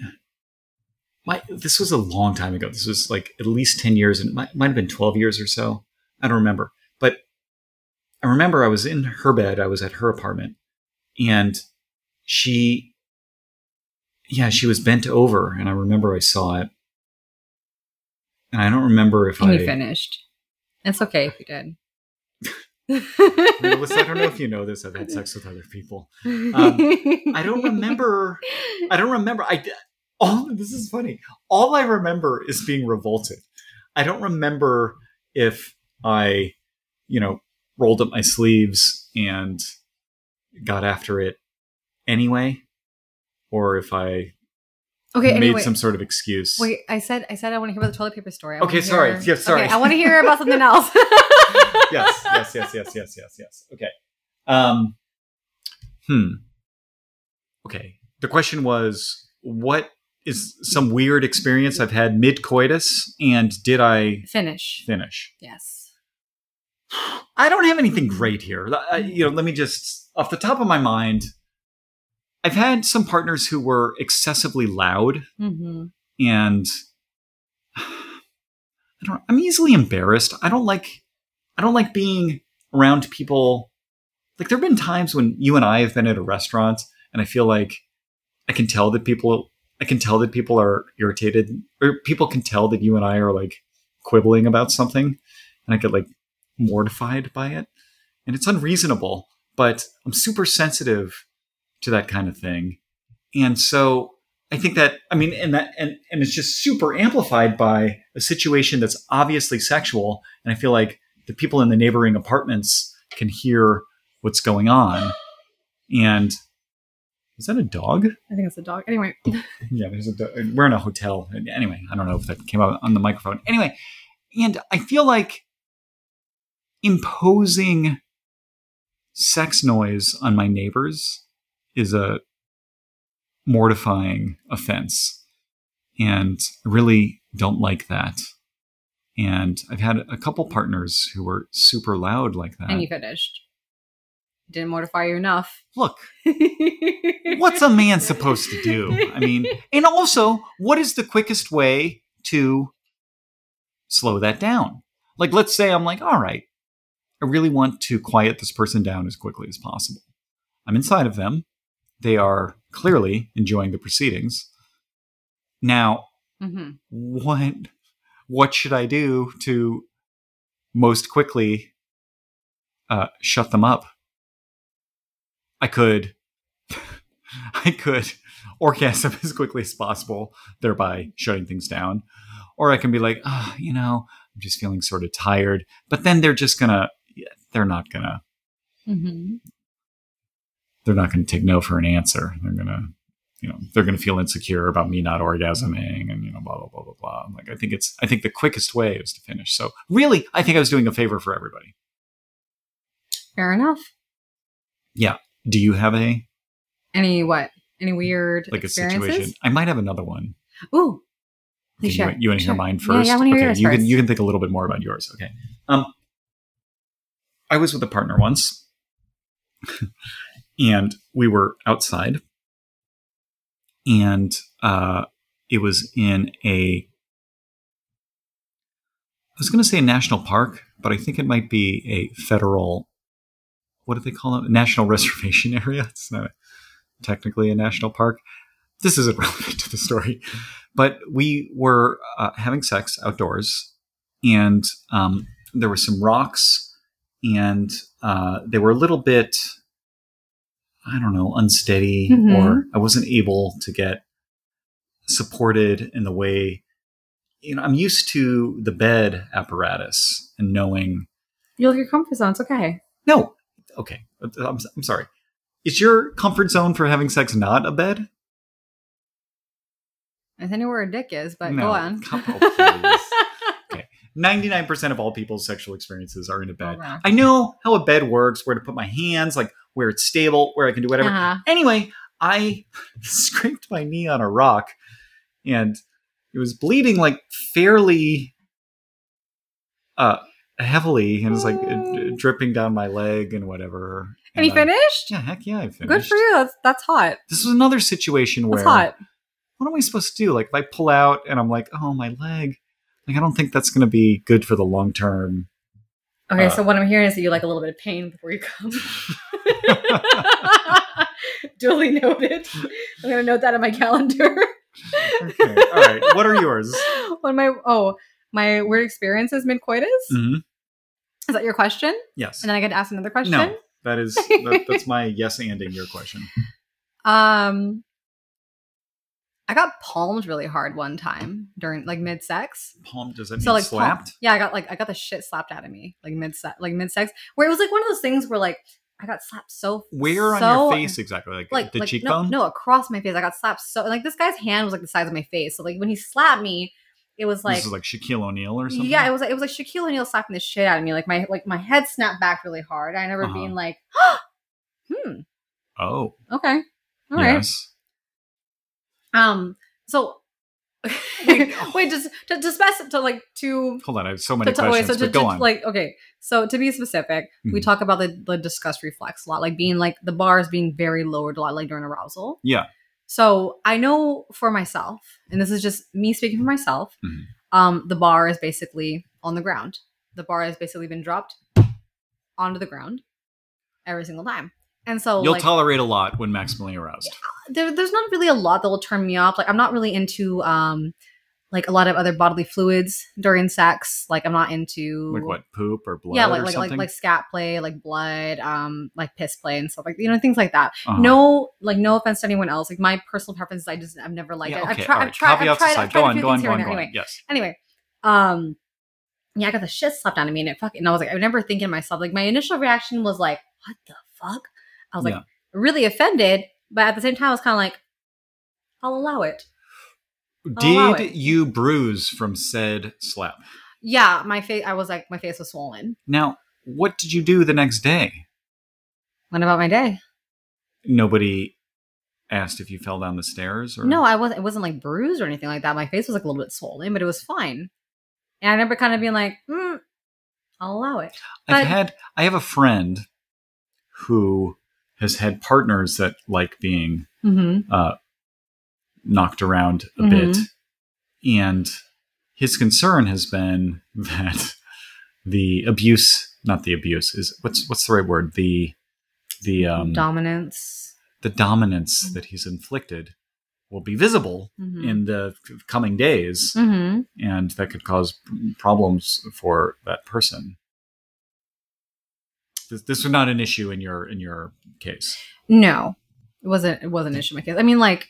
my this was a long time ago. This was like at least 10 years and might, might have been 12 years or so. I don't remember. But I remember I was in her bed, I was at her apartment, and she yeah, she was bent over and I remember I saw it. And I don't remember if And I you finished. It's okay if you did. Melissa, I don't know if you know this. I've had sex with other people. Um, I don't remember. I don't remember. I all this is funny. All I remember is being revolted. I don't remember if I, you know, rolled up my sleeves and got after it anyway, or if I Okay, made anyway. some sort of excuse. Wait, I said I said I want to hear about the toilet paper story. I Okay, sorry. hear- Yes, sorry. Okay, I want to hear about something else. yes, yes, yes, yes, yes, yes, yes. Okay. Um, hmm. Okay. The question was, what is some weird experience I've had mid coitus, and did I Finish. finish? Yes. I don't have anything great here. Uh, you know, let me just off the top of my mind. I've had some partners who were excessively loud, Mm-hmm. and I don't. I'm easily embarrassed. I don't like. I don't like being around people. Like there have been times when you and I have been at a restaurant, and I feel like I can tell that people. I can tell that people are irritated, or people can tell that you and I are like quibbling about something, and I get like mortified by it, and it's unreasonable. But I'm super sensitive to that kind of thing, and so I think that I mean, and that and and it's just super amplified by a situation that's obviously sexual, and I feel like the people in the neighboring apartments can hear what's going on. And is that a dog? I think it's a dog. Anyway. Yeah, there's a. We're in a hotel. Anyway, I don't know if that came out on the microphone. Anyway, and I feel like imposing sex noise on my neighbors is a mortifying offense, and I really don't like that. And I've had a couple partners who were super loud like that. and you finished. Didn't mortify you enough. Look, what's a man supposed to do? I mean, and also, what is the quickest way to slow that down? Like, let's say I'm like, all right, I really want to quiet this person down as quickly as possible. I'm inside of them. They are clearly enjoying the proceedings. Now, hmm what what should I do to most quickly uh, shut them up? I could I could orgasm as quickly as possible, thereby shutting things down. Or I can be like, oh, you know, I'm just feeling sort of tired. But then they're just gonna they're not gonna hmm they're not gonna take no for an answer. They're gonna you know, they're gonna feel insecure about me not orgasming and you know, blah blah blah blah blah. Like I think it's I think the quickest way is to finish. So really I think I was doing a favor for everybody. Fair enough. Yeah. Do you have a Any what? Any weird like a situation? I might have another one. Ooh. Okay, you, you want to Sure. hear mine first? yeah, I wanna hear okay, you can first. you can think a little bit more about yours. Okay. Um, I was with a partner once, and we were outside, and uh, it was in a. I was going to say a national park, but I think it might be a federal. What do they call it? National reservation area. It's not technically a national park. This isn't relevant to the story, but we were uh, having sex outdoors, and um, there were some rocks, and uh, they were a little bit, I don't know, unsteady, Mhm. or I wasn't able to get supported in the way. You know, I'm used to the bed apparatus and knowing. You like your comfort zone. It's okay. No, okay, I'm, I'm sorry. Is your comfort zone for having sex not a bed? I don't where a dick is, but No, go on. come- oh, please. 99% of all people's sexual experiences are in a bed. Okay. I know how a bed works, where to put my hands, like where it's stable, where I can do whatever. Uh-huh. Anyway, I scraped my knee on a rock and it was bleeding like fairly uh heavily and it's like uh, dripping down my leg and whatever. And you I- finished? Yeah, heck yeah, I finished. Good for you. That's that's hot. This was another situation where That's hot. what am I supposed to do? Like if I pull out and I'm like, oh my leg, like I don't think that's gonna be good for the long term. Okay, Uh, so what I'm hearing is that you like a little bit of pain before you come. Duly noted. I'm gonna note that in my calendar. Okay. All right. What are yours? One my oh my weird experiences mid coitus. Mhm. Is that your question? Yes. And then I get to ask another question. No, that is that, that's my yes anding your question. Um, I got palmed really hard one time during like mid sex. Palmed does that mean So like palm- slapped? yeah, I got like I got the shit slapped out of me like mid like mid sex, where it was like one of those things where like I got slapped so Where on your face exactly? Like, like the like, cheekbone? No, no, across my face. I got slapped so like this guy's hand was like the size of my face. So like when he slapped me, it was like this is like Shaquille O'Neal or something. yeah, it was like it was like Shaquille O'Neal slapping the shit out of me. Like my like my head snapped back really hard. I never Uh-huh. being like, hmm, Oh, okay, all right. yes. Um, so Wait, wait, just to, to spec to like to Hold on, I have so many to, to- wait, questions, so to, go to- on. like okay so to be specific we Mhm. talk about the, the disgust reflex a lot like being like the bars being very lowered a lot like during arousal Yeah. so i know for myself and this is just me speaking for myself Mhm. um the bar is basically on the ground the bar has basically been dropped onto the ground every single time and so You'll like, tolerate a lot when maximally aroused. there, there's not really a lot that will turn me off. Like I'm not really into um like a lot of other bodily fluids during sex. Like I'm not into Like what, poop or blood yeah, like like, like like scat play, like blood, um, like piss play and stuff like you know things like that. Uh-huh. No, like no offense to anyone else. Like my personal preferences, I just I've never liked Yeah, it. okay, I've I've right. tried, I've tried. I've tried Go on, go on, go on, go on. Anyway, Yes. anyway, um, yeah, I got the shit slapped out of me, and it fucking. And I was like, I remember thinking to myself, like, my initial reaction was like, "What the fuck?" I was like, Yeah. really offended, but at the same time, I was kind of like, "I'll allow it." allow Did it. you bruise from said slap? Yeah, my face. I was like, my face was swollen. Now, what did you do the next day? What about my day? Nobody asked if you fell down the stairs or No, I wasn't. It wasn't like bruised or anything like that. My face was like a little bit swollen, but it was fine. And I remember kind of being like, mm, "I'll allow it." I've had I have a friend who has had partners that like being Mm-hmm. uh, knocked around a Mhm. bit, and his concern has been that the abuse, not the abuse, is what's what's the right word? The the um, Dominance. the dominance that he's inflicted will be visible Mm-hmm. in the coming days, mm-hmm. and that could cause problems for that person. This, this was not an issue in your in your case. No, it wasn't. It wasn't an issue in my case. I mean, like,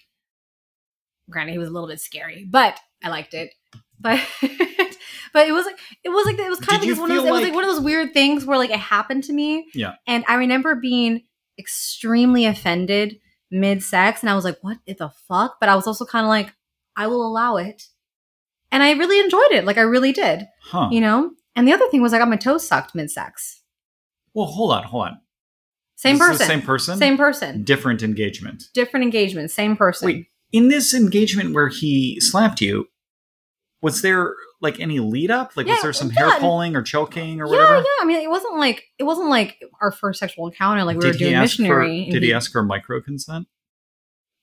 granted, he was a little bit scary, but I liked it. But but it was like it was like it was kind Did of like one of those, feel it was like- like one of those weird things where like it happened to me. Yeah. And I remember being extremely offended mid sex, and I was like, "What the fuck?" But I was also kind of like, "I will allow it," and I really enjoyed it. Like I really did, Huh. you know. And the other thing was I got my toes sucked mid sex. Well, hold on, hold on. Same person. same person. Same person. Different engagement. Different engagement. Same person. Wait, in this engagement where he slapped you, was there like any lead up? Like, was there some yeah. hair pulling or choking or yeah, whatever? yeah. Yeah. I mean, it wasn't like it wasn't like our first sexual encounter. Like we did were doing he missionary. For, did he ask for micro consent?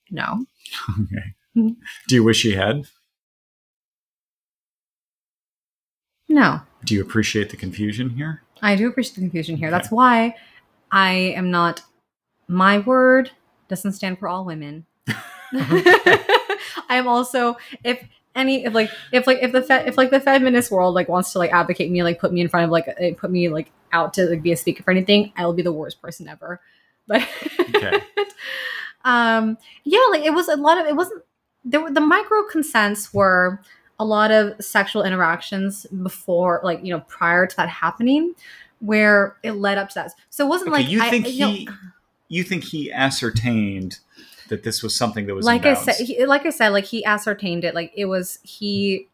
No. Okay. Do you wish he had? No. Do you appreciate the confusion here? I do appreciate the confusion here. That's why I am not. My word doesn't stand for all women. I am also if any if like if like if the fe- if like the feminist world like wants to like advocate me like put me in front of like uh, put me like out to like be a speaker for anything I will be the worst person ever but Okay. um yeah like it was a lot of it wasn't there were the micro consents were a lot of sexual interactions before like you know prior to that happening where it led up to that so it wasn't Okay, like you I- think you know, he you think he ascertained that this was something that was like I said, he, like I said, like he ascertained it. Like it was he.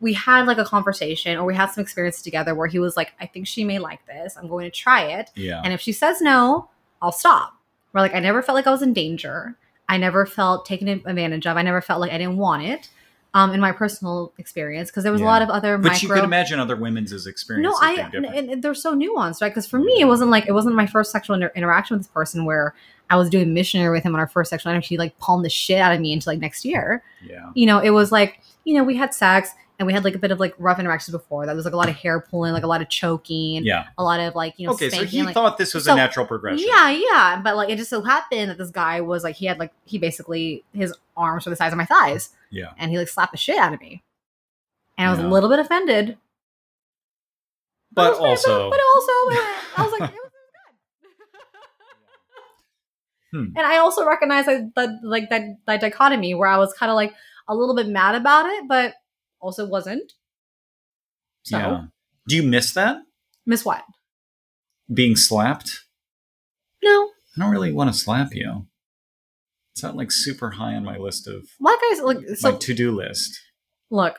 We had like a conversation, or we had some experience together where he was like, "I think she may like this. I'm going to try it, yeah. and if she says no, I'll stop." Where like I never felt like I was in danger. I never felt taken advantage of. I never felt like I didn't want it. Um, in my personal experience, because there was Yeah. a lot of other But micro. you could imagine other women's experience. No, I and, and they're so nuanced, right? Because for me, it wasn't like it wasn't my first sexual inter- interaction with this person where I was doing missionary with him on our first sexual interaction. He like palmed the shit out of me into like next year. yeah. You know, it was like you know we had sex and we had like a bit of like rough interactions before. That was like a lot of hair pulling, like a lot of choking, Yeah. a lot of like you know Okay, so spanking. he like, thought this was so- a natural progression. yeah, yeah, but like it just so happened that this guy was like he had like he basically his arms were the size of my thighs, Yeah. and he like slapped the shit out of me, and I was Yeah. a little bit offended. But was- also, but also, I was like, it was Hmm. and I also recognize that, that like that that dichotomy where I was kind of like a little bit mad about it, but also wasn't. So yeah. Do you miss that miss what? being slapped? No, I don't really want to slap you. It's not like super high on my list of like I like my so. to-do list. Look,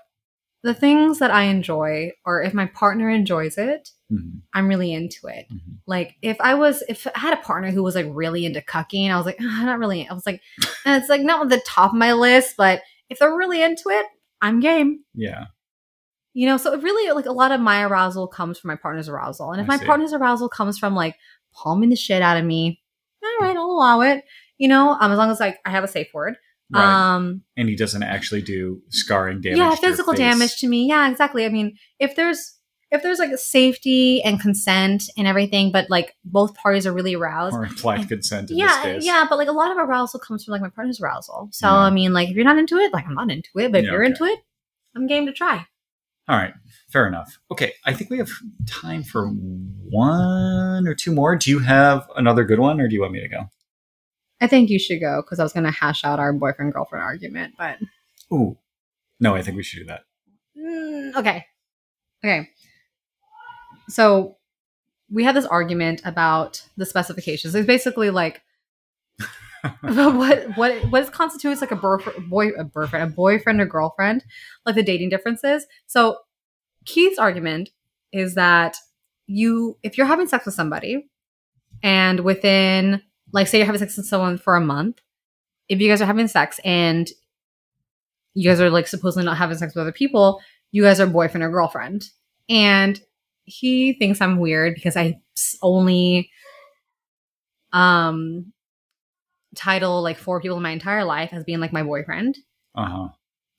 the things that I enjoy, or if my partner enjoys it, Mhm. I'm really into it. Mhm. Like if I was, if I had a partner who was like really into cucking, I was like, "Ah, not really. I was like, and it's like not on the top of my list, but if they're really into it, I'm game. Yeah. You know, so it really like a lot of my arousal comes from my partner's arousal. And if I my see. partner's arousal comes from like palming the shit out of me, all right, I'll allow it. You know, um, as long as like I have a safe word. Right. Um and he doesn't actually do scarring damage. yeah, physical damage to me. Yeah, exactly. I mean, if there's if there's like a safety and consent and everything, but like both parties are really aroused. or implied consent in yeah, this case. yeah, but like a lot of arousal comes from like my partner's arousal. So Yeah. I mean, like if you're not into it, like I'm not into it. But if Yeah, you're okay. into it, I'm game to try. All right, fair enough. Okay, I think we have time for one or two more. Do you have another good one, or do you want me to go? I think you should go because I was gonna hash out our boyfriend girlfriend argument, but Ooh, no, I think we should do that. Mm, okay. Okay. So we had this argument about the specifications. It's basically like what what what constitutes like a boyfriend, boy a boyfriend, a boyfriend or girlfriend, like the dating differences. So Keith's argument is that you if you're having sex with somebody and within like say you're having sex with someone for a month, if you guys are having sex and you guys are like supposedly not having sex with other people, you guys are boyfriend or girlfriend. And he thinks I'm weird because I only um title like four people in my entire life as being like my boyfriend Uh huh.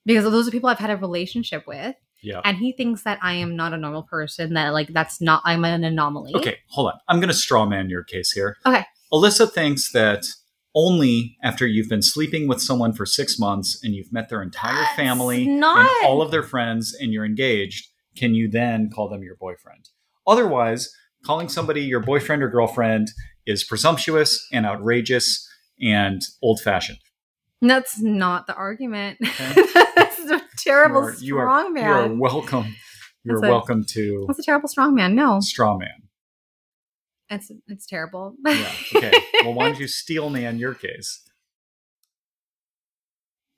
because those are people I've had a relationship with. Yeah. And he thinks that I am not a normal person, that like that's not I'm an anomaly. Okay, hold on. I'm going to straw man your case here. Okay. Alyssa thinks that only after you've been sleeping with someone for six months and you've met their entire That's family not- and all of their friends and you're engaged, can you then call them your boyfriend? Otherwise, calling somebody your boyfriend or girlfriend is presumptuous and outrageous and old fashioned. That's not the argument. Okay. that's a terrible you are, you are, strong are welcome. You're That's a- welcome to That's a terrible strong man. No, straw man. it's it's terrible. Yeah. Okay. well, why don't you steel man your case?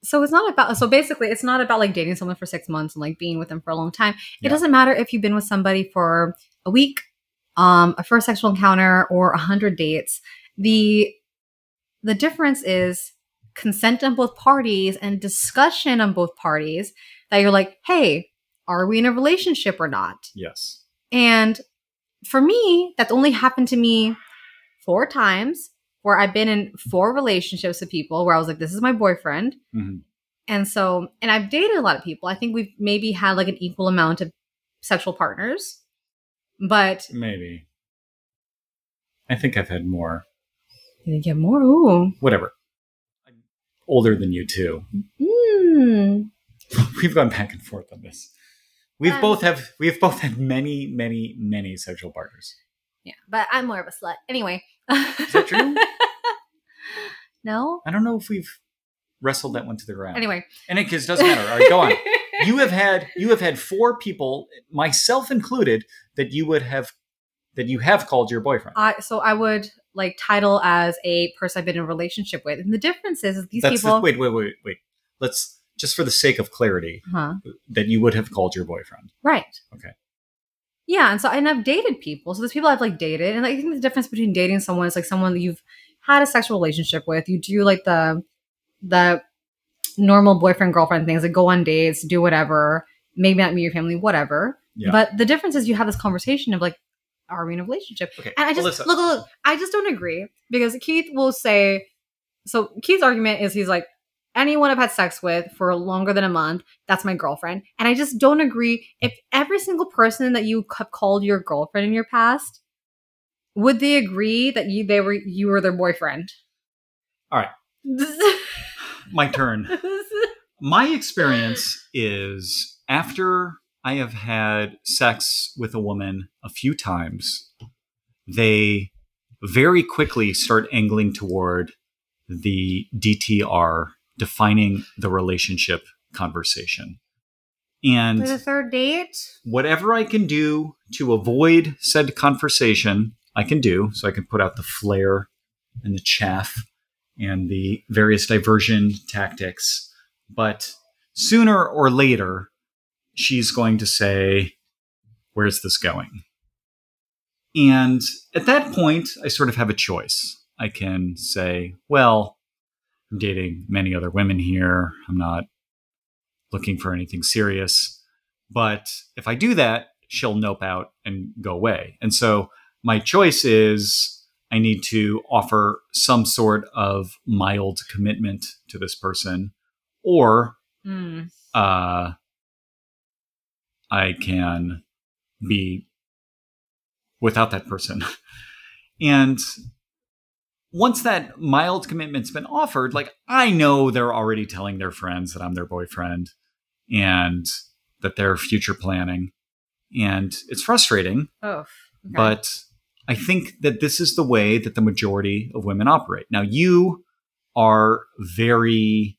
So it's not about so basically it's not about like dating someone for six months and like being with them for a long time it Yeah. doesn't matter if you've been with somebody for a week um a first sexual encounter or a hundred dates the the difference is consent on both parties and discussion on both parties that you're like hey are we in a relationship or not Yes. and for me, that's only happened to me four times where I've been in four relationships with people where I was like, this is my boyfriend. Mhm. And so, and I've dated a lot of people. I think we've maybe had like an equal amount of sexual partners. But Maybe. I think I've had more. you get more. Ooh. Whatever. I'm older than you too. Mm. We've gone back and forth on this. We've Um, both have we've both had many, many, many sexual partners. Yeah, but I'm more of a slut. Anyway. Is that true? no? I don't know if we've wrestled that one to the ground. Anyway. and it it doesn't matter. All right, go on. You have had you have had four people, myself included, that you would have that you have called your boyfriend. I, so I would like title as a person I've been in a relationship with. And the difference is, is these That's people. the, wait, wait, wait, wait. Let's just for the sake of clarity, huh? that you would have called your boyfriend. Right. Okay. Yeah, and so and I've dated people. So there's people I've like dated, and like, I think the difference between dating someone is like someone that you've had a sexual relationship with. You do like the the normal boyfriend girlfriend things, like go on dates, do whatever, maybe not meet your family, whatever. Yeah. But the difference is you have this conversation of like, are we in a relationship? Okay. And I just look, look, I just don't agree because Keith will say. So Keith's argument is he's like, anyone I've had sex with for longer than a month, that's my girlfriend. And I just don't agree. If every single person that you have called your girlfriend in your past, would they agree that you they were you were their boyfriend? All right. My turn. My experience is after I have had sex with a woman a few times, they very quickly start angling toward the DTR, defining the relationship conversation. And For the third date? whatever I can do to avoid said conversation, I can do. So I can put out the flare and the chaff and the various diversion tactics. But sooner or later, she's going to say, Where's this going? And at that point, I sort of have a choice. I can say, Well, I'm dating many other women here. I'm not looking for anything serious. But if I do that, she'll nope out and go away. And so my choice is I need to offer some sort of mild commitment to this person, or Mm. uh, I can be without that person. And once that mild commitment's been offered, like I know they're already telling their friends that I'm their boyfriend and that they're future planning. And it's frustrating, Oh. okay. but I think that this is the way that the majority of women operate. Now, you are very,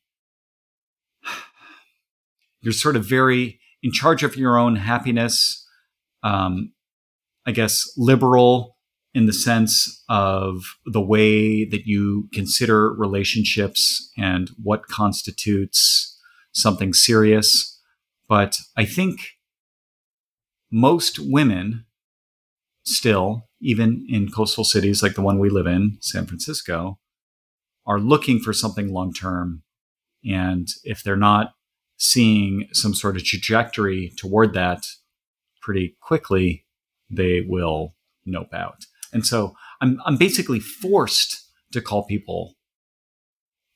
you're sort of very in charge of your own happiness. Um, I guess liberal in the sense of the way that you consider relationships and what constitutes something serious. But I think most women still, even in coastal cities like the one we live in, San Francisco, are looking for something long term. And if they're not seeing some sort of trajectory toward that pretty quickly, they will nope out. And so I'm, I'm basically forced to call people.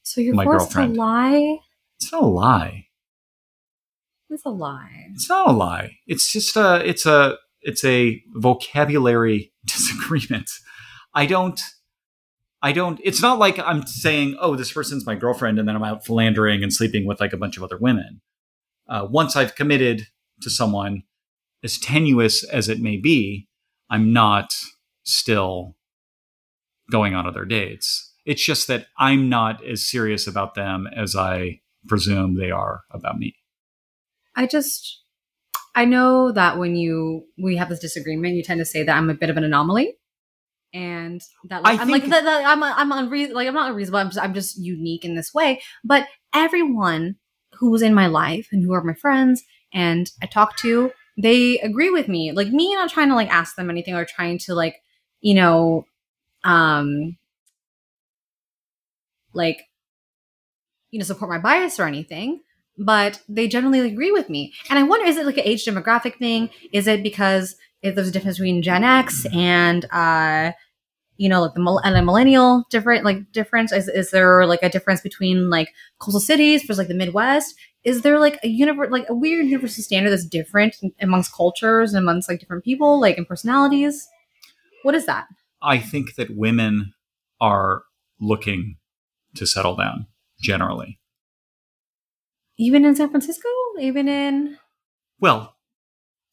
so you're my forced girlfriend. to lie. It's not a lie. It's a lie. It's not a lie. It's just a it's a it's a vocabulary disagreement. I don't I don't it's not like I'm saying, "Oh, this person's my girlfriend," and then I'm out philandering and sleeping with like a bunch of other women. Uh, once I've committed to someone, as tenuous as it may be, I'm not still going on other dates. It's just that I'm not as serious about them as I presume they are about me. I just I know that when you we have this disagreement, you tend to say that I'm a bit of an anomaly, and that like, I I'm like that, that I'm I'm unreasonable. Like I'm not unreasonable. I'm just, I'm just unique in this way. But everyone who was in my life and who are my friends and I talk to, they agree with me. Like me not trying to like ask them anything or trying to like you know, um, like you know support my bias or anything but they generally agree with me. And I wonder, is it like an age demographic thing? Is it because if there's a difference between Gen X and, uh, you know, like the and a millennial different, like difference? Is, is there like a difference between like coastal cities versus like the Midwest? Is there like a universe, like a weird universal standard that's different amongst cultures and amongst like different people, like in personalities? What is that? I think that women are looking to settle down generally. Even in San Francisco? Even in. Well,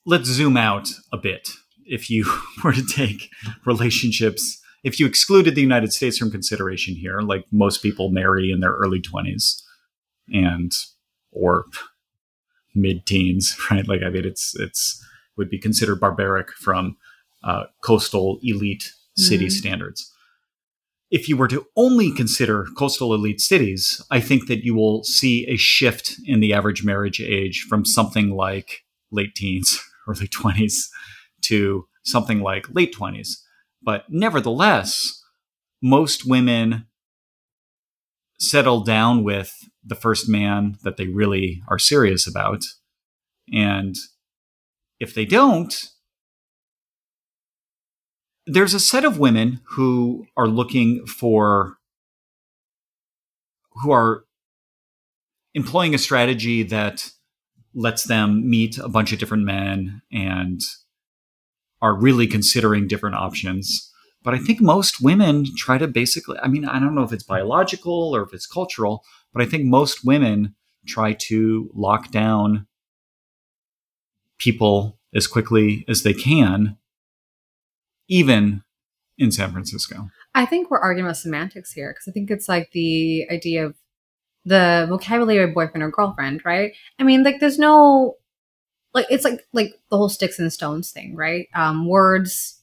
let's zoom out a bit. If you were to take relationships, if you excluded the United States from consideration here, like most people marry in their early 20s and or mid teens, right? Like I mean it's it's would be considered barbaric from uh, coastal elite city Mhm. standards. If you were to only consider coastal elite cities, I think that you will see a shift in the average marriage age from something like late teens, early 20s to something like late 20s. But nevertheless, most women settle down with the first man that they really are serious about. And if they don't, there's a set of women who are looking for who are employing a strategy that lets them meet a bunch of different men and are really considering different options. But i think most women try to basically i mean i don't know if it's biological or if it's cultural but i think most women try to lock down people as quickly as they can even in San Francisco. I think we're arguing about semantics here because I think it's like the idea of the vocabulary of boyfriend or girlfriend, right? I mean, like, there's no like it's like like the whole sticks and stones thing, right? Um, words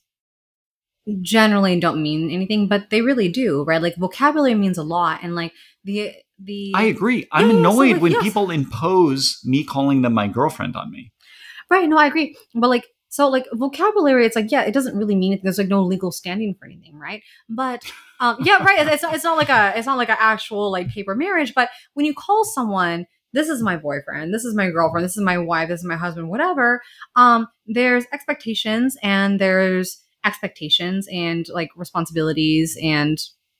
generally don't mean anything, but they really do, right? Like vocabulary means a lot, and like the the I agree. I'm Yeah, yeah, so, annoyed like, when yes. people impose me calling them my girlfriend on me. Right. No, I agree. But like, so like vocabulary, it's like, yeah, it doesn't really mean anything. There's like no legal standing for anything, right? But um, yeah, right. It's not, it's not like a, it's not like an actual like paper marriage. But when you call someone this is my boyfriend, this is my girlfriend, this is my wife, this is my husband, whatever. Um, there's expectations and there's expectations and like responsibilities and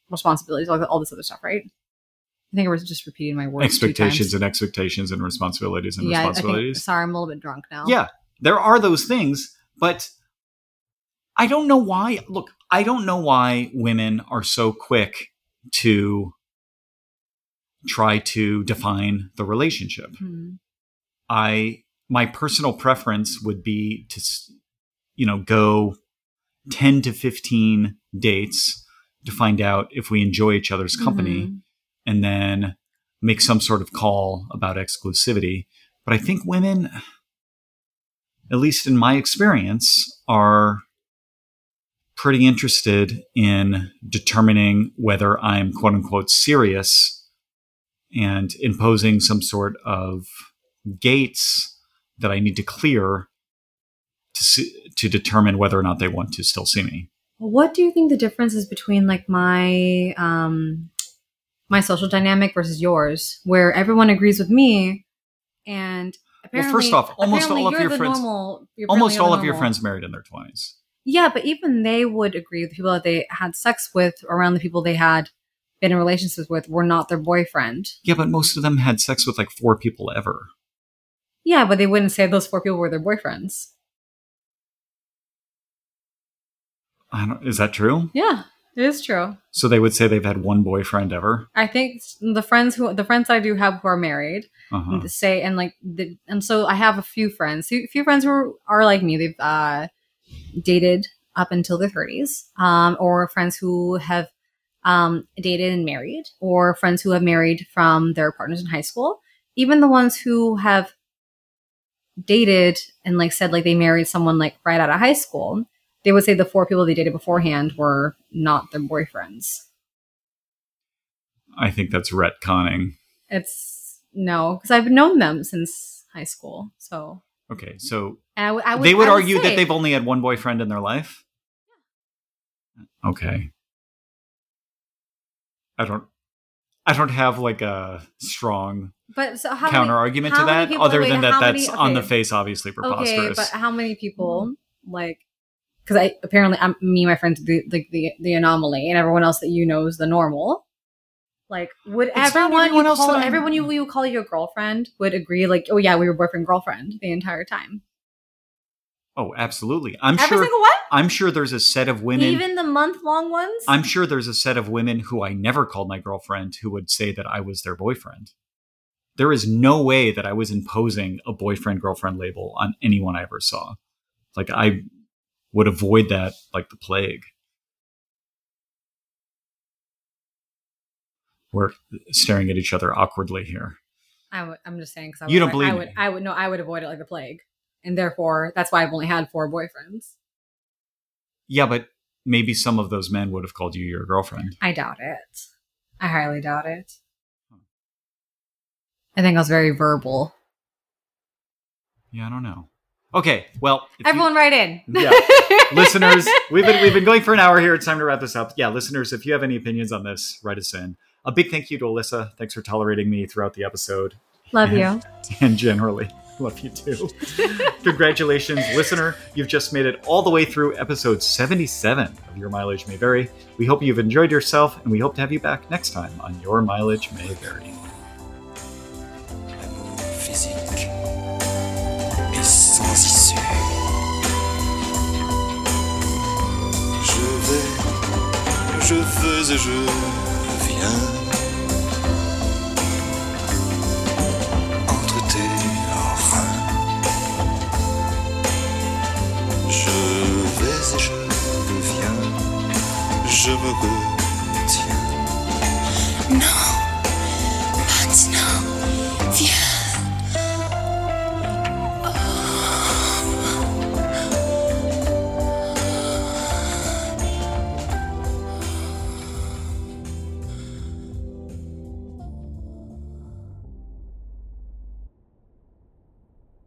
responsibilities, all, all this other stuff, right? I think I was just repeating my words. expectations and expectations and responsibilities and yeah, I think- responsibilities. sorry, I'm a little bit drunk now. Yeah, there are those things, but I don't know why. Look, I don't know why women are so quick to try to define the relationship. Hmm. I my personal preference would be to you know go 10 to 15 dates to find out if we enjoy each other's company Mhm. and then make some sort of call about exclusivity. But I think women, at least in my experience, are pretty interested in determining whether I'm quote unquote serious and imposing some sort of gates that I need to clear to see, to determine whether or not they want to still see me. What do you think the difference is between like my um my social dynamic versus yours, where everyone agrees with me, and apparently, first off, almost all of your friends, normal, almost all of your friends married in their 20s. Yeah, but even they would agree with people that they had sex with around the people they had been in relationships with were not their boyfriend. Yeah, but most of them had sex with like four people ever. Yeah, but they wouldn't say those four people were their boyfriends. I don't, is that true? Yeah, it is true. So they would say they've had one boyfriend ever. I think the friends who the friends I do have who are married Uh-huh. say and like the, and so I have a few friends, a few friends who are, are like me. They've uh, dated up until their thirties, um, or friends who have um, dated and married, or friends who have married from their partners in high school. Even the ones who have dated and like said like they married someone like right out of high school, they would say the four people they dated beforehand were not their boyfriends. I think that's retconning. It's no, because I've known them since high school, so. Okay, so And I, w- I would, they would argue say- that they've only had one boyfriend in their life. Okay. I don't. I don't have like a strong But so how counter many, argument to how many that, people- other wait, than that how that's many- on the face obviously preposterous. Okay, but how many people mm-hmm. like? Because I apparently I'm me and my friends the like the the anomaly, and everyone else that you know is the normal. Like, would It's everyone everyone you else call everyone you you call your girlfriend would agree? Like, oh yeah, we were boyfriend girlfriend the entire time. oh, absolutely. I'm Every sure. single one, I'm sure there's a set of women. even the month long ones. I'm sure there's a set of women who I never called my girlfriend who would say that I was their boyfriend. There is no way that I was imposing a boyfriend girlfriend label on anyone I ever saw. Like I would avoid that like the plague. We're staring at each other awkwardly here. I would, I'm just saying because You don't believe I would, me. I would no, I would avoid it like the plague, and therefore that's why I've only had four boyfriends. Yeah, but maybe some of those men would have called you your girlfriend. I doubt it. I highly doubt it. Hmm. I think I was very verbal. Yeah, I don't know. Okay, well, if you- Everyone, write in. Yeah. listeners, we've been we've been going for an hour here. It's time to wrap this up. Yeah, listeners, if you have any opinions on this, write us in. A big thank you to Alyssa. Thanks for tolerating me throughout the episode Love you. and generally. Love you too. Congratulations, listener. You've just made it all the way through episode 77 of Your Mileage May Vary. We hope you've enjoyed yourself, and we hope to have you back next time on Your Mileage May Vary. je veux et je viens. Entre tes reins, je vais et je viens. Je me retiens. Non.